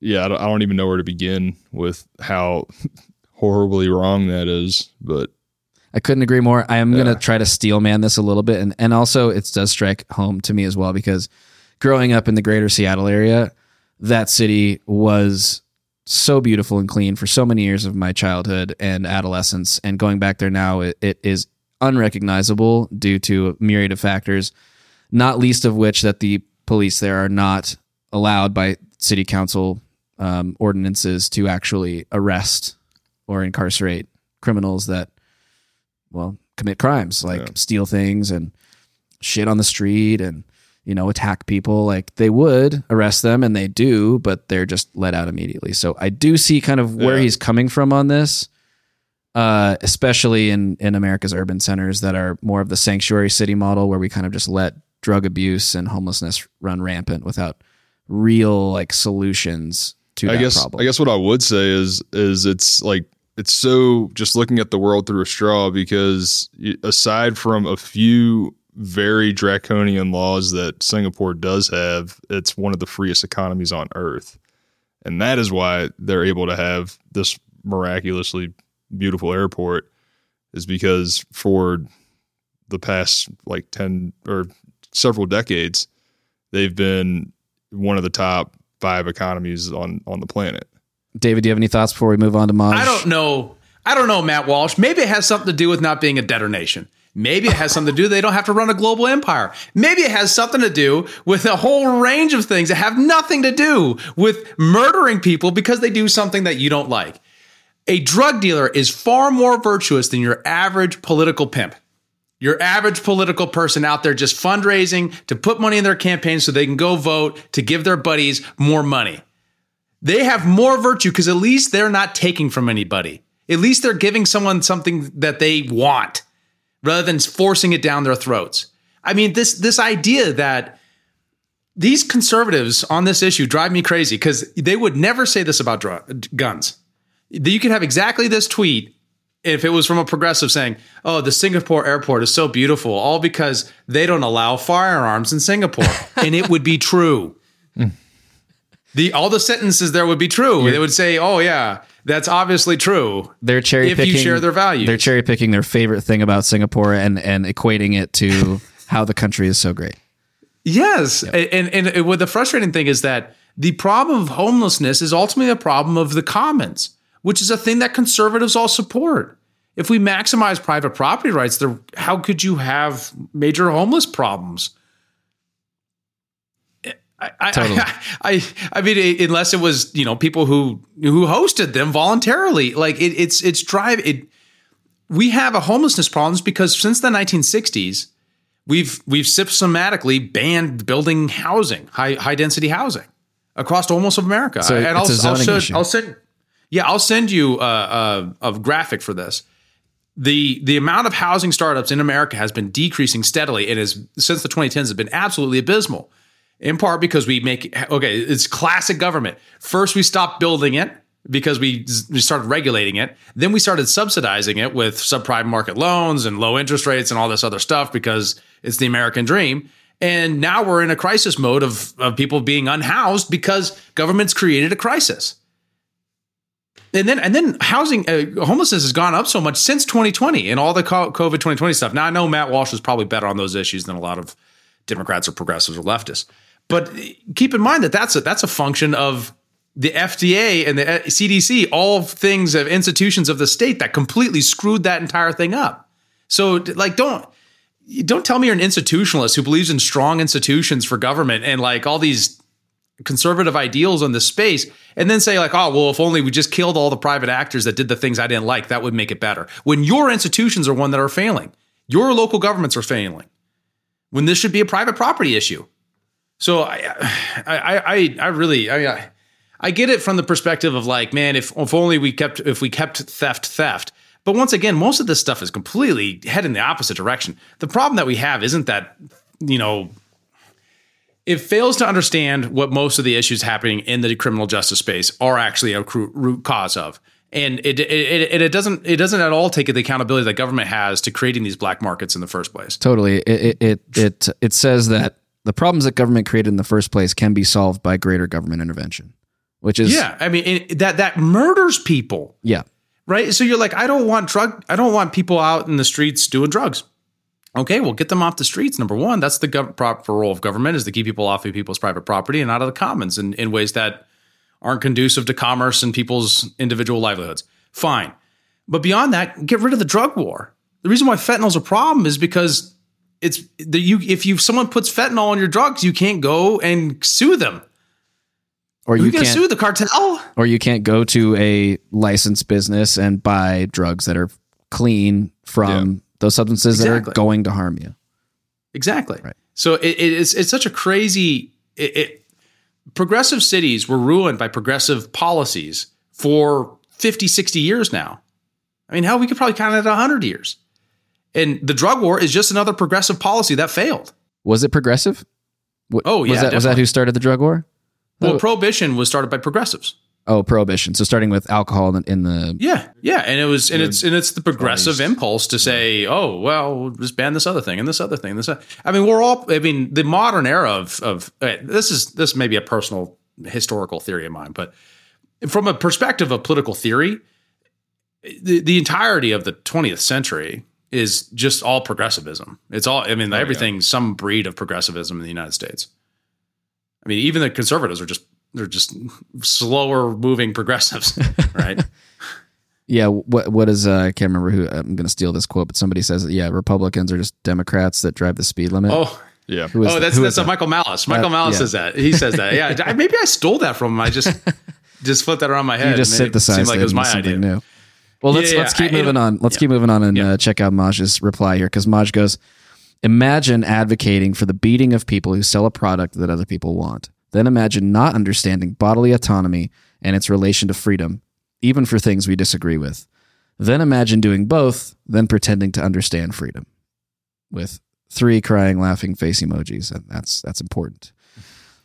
Yeah, I don't, I don't even know where to begin with how horribly wrong that is. But I couldn't agree more. I am going to try to steel man this a little bit. And, and also, it does strike home to me as well because growing up in the greater Seattle area, that city was so beautiful and clean for so many years of my childhood and adolescence. And going back there now, it, it is unrecognizable due to a myriad of factors, not least of which that the police there are not allowed by city council um, ordinances to actually arrest or incarcerate criminals that well commit crimes like Yeah. steal things and shit on the street and you know attack people like they would arrest them and they do but they're just let out immediately so i do see kind of where Yeah. he's coming from on this uh, especially in in america's urban centers that are more of the sanctuary city model where we kind of just let drug abuse and homelessness run rampant without real like solutions to I that guess problem I guess what I would say is is it's like it's so just looking at the world through a straw because aside from a few very draconian laws that Singapore does have, it's one of the freest economies on earth. And that is why they're able to have this miraculously beautiful airport is because for the past like 10 or several decades they've been one of the top 5 economies on on the planet. David do you have any thoughts before we move on to Maj? I don't know. I don't know, Matt Walsh. Maybe it has something to do with not being a debtor nation. Maybe it has something to do they don't have to run a global empire. Maybe it has something to do with a whole range of things that have nothing to do with murdering people because they do something that you don't like. A drug dealer is far more virtuous than your average political pimp. Your average political person out there just fundraising to put money in their campaign so they can go vote to give their buddies more money. They have more virtue because at least they're not taking from anybody. At least they're giving someone something that they want rather than forcing it down their throats. I mean, this this idea that these conservatives on this issue drive me crazy because they would never say this about drug, guns. You could have exactly this tweet if it was from a progressive saying, "Oh, the Singapore airport is so beautiful," all because they don't allow firearms in Singapore, and it would be true. Hmm. The all the sentences there would be true. They would say, "Oh yeah, that's obviously true." they're cherry if you picking share their values. They're cherry picking their favorite thing about Singapore and and equating it to how the country is so great. Yes, and, and and what the frustrating thing is that the problem of homelessness is ultimately a problem of the commons, which is a thing that conservatives all support. If we maximize private property rights, there, how could you have major homeless problems? I, I, Totally. I, I, I mean, unless it was you know people who who hosted them voluntarily, like it, it's it's drive it. We have a homelessness problems because since the 1960s, we've we've systematically banned building housing, high high density housing across almost of America. So and it's a I'll, I'll, show-. I'll send yeah, I'll send you a, a, a graphic for this. The the amount of housing startups in America has been decreasing steadily. It is since the 2010s has been absolutely abysmal. In part because we make okay, it's classic government. First we stopped building it because we we started regulating it. Then we started subsidizing it with subprime market loans and low interest rates and all this other stuff because it's the American dream. And now we're in a crisis mode of, of people being unhoused because government's created a crisis. And then, and then housing, uh, homelessness has gone up so much since 2020 and all the COVID 2020 stuff. Now, I know Matt Walsh was probably better on those issues than a lot of Democrats or progressives or leftists. But keep in mind that that's a, that's a function of the FDA and the uh, CDC, all things of institutions of the state that completely screwed that entire thing up. So, like, don't don't tell me you're an institutionalist who believes in strong institutions for government and like all these conservative ideals on this space and then say like oh well if only we just killed all the private actors that did the things i didn't like that would make it better when your institutions are one that are failing your local governments are failing when this should be a private property issue so i i i, I really I, I get it from the perspective of like man if, if only we kept if we kept theft theft but once again, most of this stuff is completely head in the opposite direction. The problem that we have isn't that, you know, it fails to understand what most of the issues happening in the criminal justice space are actually a root cause of. And it, it, it, it doesn't it doesn't at all take the accountability that government has to creating these black markets in the first place. Totally, it it it it says that the problems that government created in the first place can be solved by greater government intervention, which is yeah. I mean it, that that murders people. Yeah, right? So you're like, I don't want drug, I don't want people out in the streets doing drugs. Okay, well, get them off the streets. Number one, that's the gov- proper role of government is to keep people off of people's private property and out of the commons in, in ways that aren't conducive to commerce and people's individual livelihoods. Fine. But beyond that, get rid of the drug war. The reason why fentanyl is a problem is because it's the, you if you someone puts fentanyl on your drugs, you can't go and sue them or you, you can't sue the cartel, or you can't go to a licensed business and buy drugs that are clean from yeah. those substances exactly. that are going to harm you. Exactly. Right. So it, it's it's such a crazy. It, it, progressive cities were ruined by progressive policies for 50, 60 years now. I mean, hell, we could probably count it at 100 years. And the drug war is just another progressive policy that failed. Was it progressive? oh, yeah. Was that, was that who started the drug war? Well, prohibition was started by progressives. Oh, prohibition. So starting with alcohol in the yeah, yeah, and it was and it's and it's the progressive 20s. impulse to say, oh well, we'll just ban this other thing and this other thing. This, I mean, we're all. I mean, the modern era of of uh, this is this may be a personal historical theory of mine, but from a perspective of political theory, the the entirety of the 20th century is just all progressivism. It's all. I mean, oh, everything yeah. some breed of progressivism in the United States. I mean, even the conservatives are just they're just slower moving progressives, right? yeah. What what is uh, I can't remember who I'm going to steal this quote, but somebody says that yeah, Republicans are just Democrats that drive the speed limit. Oh. Yeah. oh, that's that's a Michael Malice. Michael uh, Malice yeah. says that. He says that. Yeah. maybe I stole that from him. I just just flipped that around my head. You just synthesized like it was my idea. New. Well, let's yeah, let's keep I, moving on. Let's keep moving on and uh, check out Maj's reply here because Maj goes, "Imagine advocating for the beating of people who sell a product that other people want. Then imagine not understanding bodily autonomy and its relation to freedom, even for things we disagree with. Then imagine doing both, then pretending to understand freedom. With three crying, laughing face emojis. And that's that's important.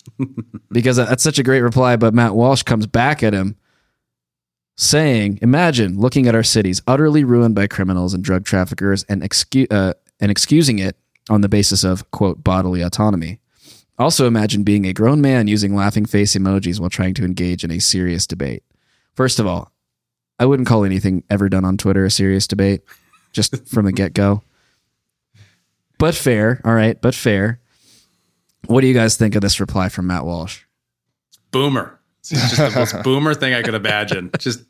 because that's such a great reply, but Matt Walsh comes back at him saying, Imagine looking at our cities utterly ruined by criminals and drug traffickers and, excu- uh, and excusing it on the basis of, quote, bodily autonomy. Also, imagine being a grown man using laughing face emojis while trying to engage in a serious debate. First of all, I wouldn't call anything ever done on Twitter a serious debate, just from the get go. But fair, all right, but fair. What do you guys think of this reply from Matt Walsh? Boomer. It's just the most boomer thing I could imagine. Just,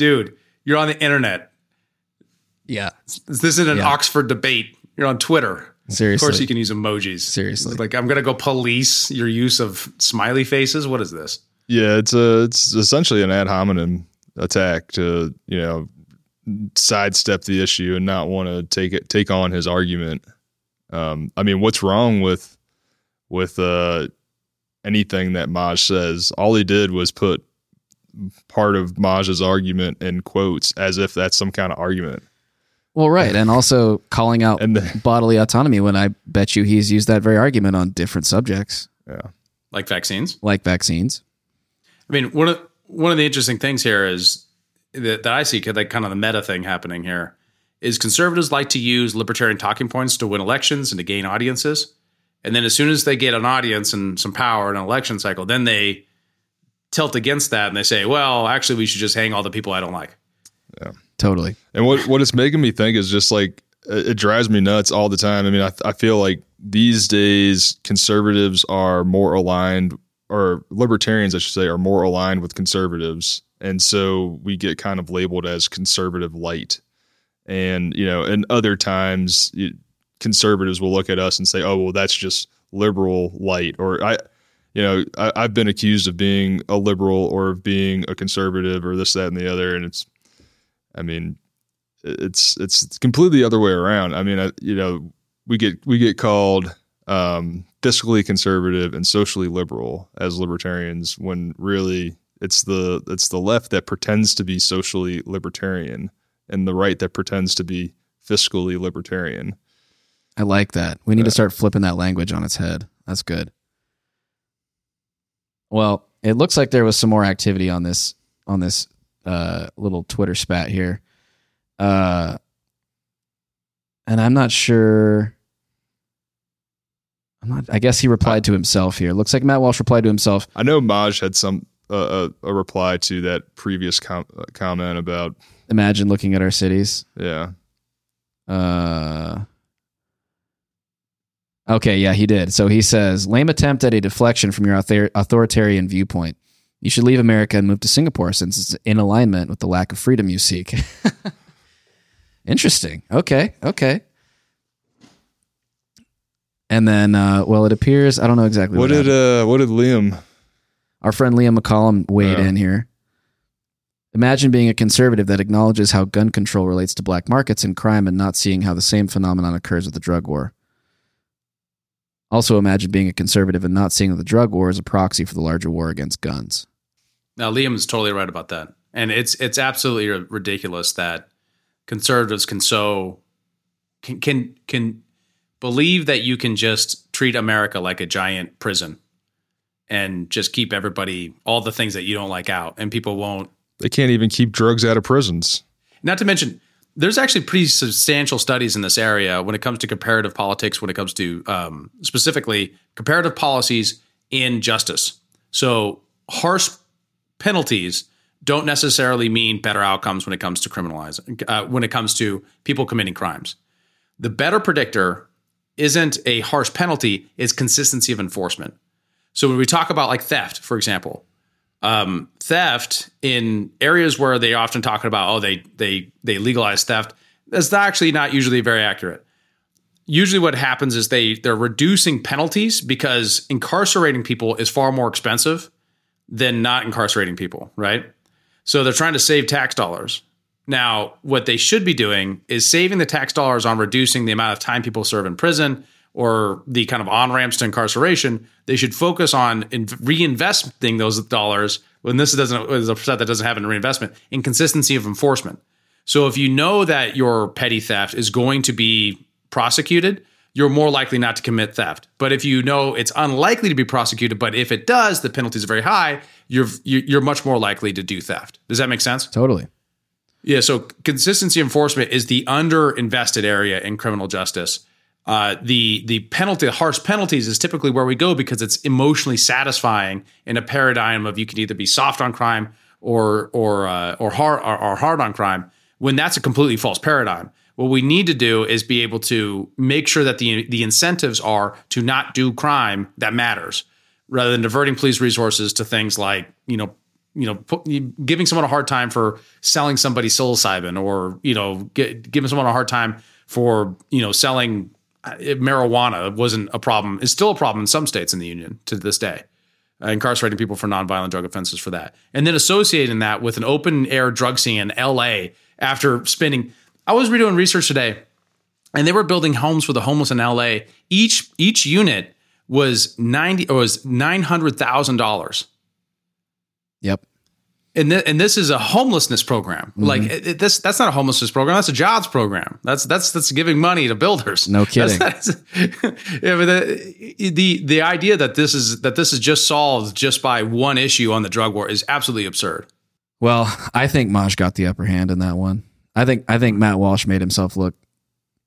dude, you're on the internet. Yeah. This isn't an yeah. Oxford debate. You're on Twitter. Seriously. Of course, you can use emojis. Seriously. Like, I'm going to go police your use of smiley faces. What is this? Yeah, it's a it's essentially an ad hominem attack to you know sidestep the issue and not want to take it take on his argument. Um, I mean, what's wrong with with uh, anything that Maj says? All he did was put part of Maj's argument in quotes as if that's some kind of argument. Well, right, and also calling out and the, bodily autonomy when I bet you he's used that very argument on different subjects. Yeah, like vaccines. Like vaccines. I mean, one of one of the interesting things here is that, that I see, like kind of the meta thing happening here, is conservatives like to use libertarian talking points to win elections and to gain audiences. And then as soon as they get an audience and some power in an election cycle, then they tilt against that and they say, well, actually, we should just hang all the people I don't like. Yeah, totally. And what what it's making me think is just like it drives me nuts all the time. I mean, I I feel like these days conservatives are more aligned, or libertarians, I should say, are more aligned with conservatives, and so we get kind of labeled as conservative light. And you know, in other times, conservatives will look at us and say, "Oh, well, that's just liberal light," or I you know, I, have been accused of being a liberal or of being a conservative or this, that, and the other, and it's, I mean, it's it's completely the other way around. I mean, I, you know, we get we get called um, fiscally conservative and socially liberal as libertarians when really it's the it's the left that pretends to be socially libertarian and the right that pretends to be fiscally libertarian. I like that. We need to start flipping that language on its head. That's good. Well, it looks like there was some more activity on this on this uh, little Twitter spat here, uh, and I'm not sure. I'm not. I guess he replied to himself here. Looks like Matt Walsh replied to himself. I know Maj had some uh, a, a reply to that previous com- uh, comment about imagine looking at our cities. Yeah. Uh, Okay, yeah, he did. So he says, lame attempt at a deflection from your author- authoritarian viewpoint. You should leave America and move to Singapore since it's in alignment with the lack of freedom you seek. Interesting. Okay, okay. And then, uh, well, it appears I don't know exactly what, what did uh, what did Liam, our friend Liam McCollum, weighed yeah. in here. Imagine being a conservative that acknowledges how gun control relates to black markets and crime, and not seeing how the same phenomenon occurs with the drug war. Also, imagine being a conservative and not seeing the drug war as a proxy for the larger war against guns. Now, Liam is totally right about that, and it's it's absolutely ridiculous that conservatives can so can can can believe that you can just treat America like a giant prison and just keep everybody all the things that you don't like out, and people won't. They can't even keep drugs out of prisons. Not to mention, there's actually pretty substantial studies in this area when it comes to comparative politics, when it comes to um, specifically comparative policies in justice. So, harsh penalties don't necessarily mean better outcomes when it comes to criminalizing, uh, when it comes to people committing crimes. The better predictor isn't a harsh penalty, it's consistency of enforcement. So, when we talk about like theft, for example, um, theft in areas where they often talk about oh they they they legalize theft that's actually not usually very accurate. Usually what happens is they they're reducing penalties because incarcerating people is far more expensive than not incarcerating people right? So they're trying to save tax dollars. Now what they should be doing is saving the tax dollars on reducing the amount of time people serve in prison or the kind of on ramps to incarceration, they should focus on in reinvesting those dollars. When this doesn't is a set that doesn't have a reinvestment inconsistency of enforcement. So if you know that your petty theft is going to be prosecuted, you're more likely not to commit theft. But if you know it's unlikely to be prosecuted, but if it does, the penalties are very high. You're you're much more likely to do theft. Does that make sense? Totally. Yeah. So consistency enforcement is the underinvested area in criminal justice uh, the the penalty, the harsh penalties, is typically where we go because it's emotionally satisfying in a paradigm of you can either be soft on crime or or uh, or hard or, or hard on crime. When that's a completely false paradigm, what we need to do is be able to make sure that the the incentives are to not do crime that matters, rather than diverting police resources to things like you know you know put, giving someone a hard time for selling somebody psilocybin or you know get, giving someone a hard time for you know selling marijuana wasn't a problem is still a problem in some states in the union to this day. Uh, incarcerating people for nonviolent drug offenses for that. And then associating that with an open air drug scene in la after spending i was redoing research today and they were building homes for the homeless in la each each unit was 90 was $900000 yep and, th- and this is a homelessness program. Mm-hmm. Like it, it, this, that's not a homelessness program. That's a jobs program. That's that's that's giving money to builders. No kidding. That's, that's, yeah, but the, the the idea that this is that this is just solved just by one issue on the drug war is absolutely absurd. Well, I think Maj got the upper hand in that one. I think I think Matt Walsh made himself look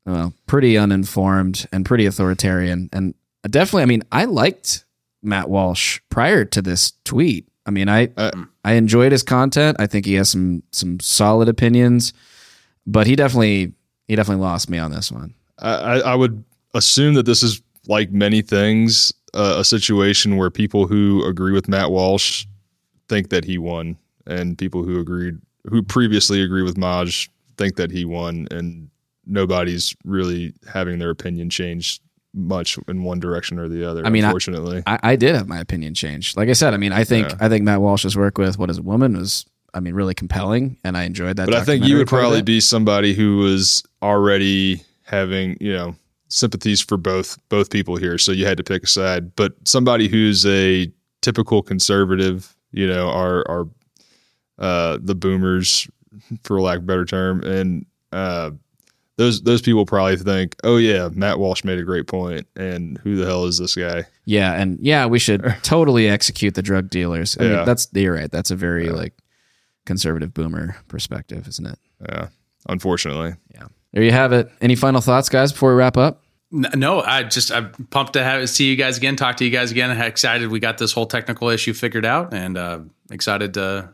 well pretty uninformed and pretty authoritarian, and definitely. I mean, I liked Matt Walsh prior to this tweet. I mean, I Uh, I enjoyed his content. I think he has some some solid opinions, but he definitely he definitely lost me on this one. I, I would assume that this is like many things, uh, a situation where people who agree with Matt Walsh think that he won, and people who agreed, who previously agree with Maj, think that he won, and nobody's really having their opinion changed much in one direction or the other. I mean, unfortunately, I, I did have my opinion changed. Like I said, I mean, I think Yeah. I think Matt Walsh's work with What Is a Woman was, I mean, really compelling, and I enjoyed that. but I think you would probably be somebody who was already having, you know, sympathies for both both people here, so you had to pick a side. But somebody who's a typical conservative, you know, are are uh, the boomers, for lack of a better term, and uh, those those people probably think, oh yeah, Matt Walsh made a great point, and who the hell is this guy? Yeah, and yeah, we should totally execute the drug dealers. I Yeah. mean, that's you're right. That's a very like conservative boomer perspective, isn't it? Yeah, unfortunately. Yeah. There you have it. Any final thoughts, guys, before we wrap up? No, I just I'm pumped to have see you guys again, talk to you guys again. Excited we got this whole technical issue figured out, and uh, excited to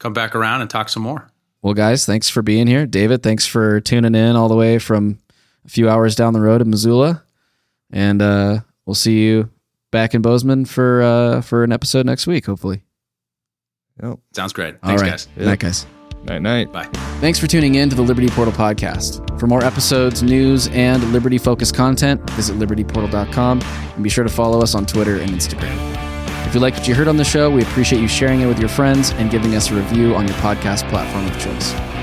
come back around and talk some more. Well, guys, thanks for being here. David, thanks for tuning in all the way from a few hours down the road in Missoula. And uh, we'll see you back in Bozeman for uh, for an episode next week, hopefully. Yep. Sounds great. Thanks, right. guys. Good night, guys. Night night. Bye. Thanks for tuning in to the Liberty Portal podcast. For more episodes, news, and Liberty focused content, visit libertyportal.com and be sure to follow us on Twitter and Instagram. If you liked what you heard on the show, we appreciate you sharing it with your friends and giving us a review on your podcast platform of choice.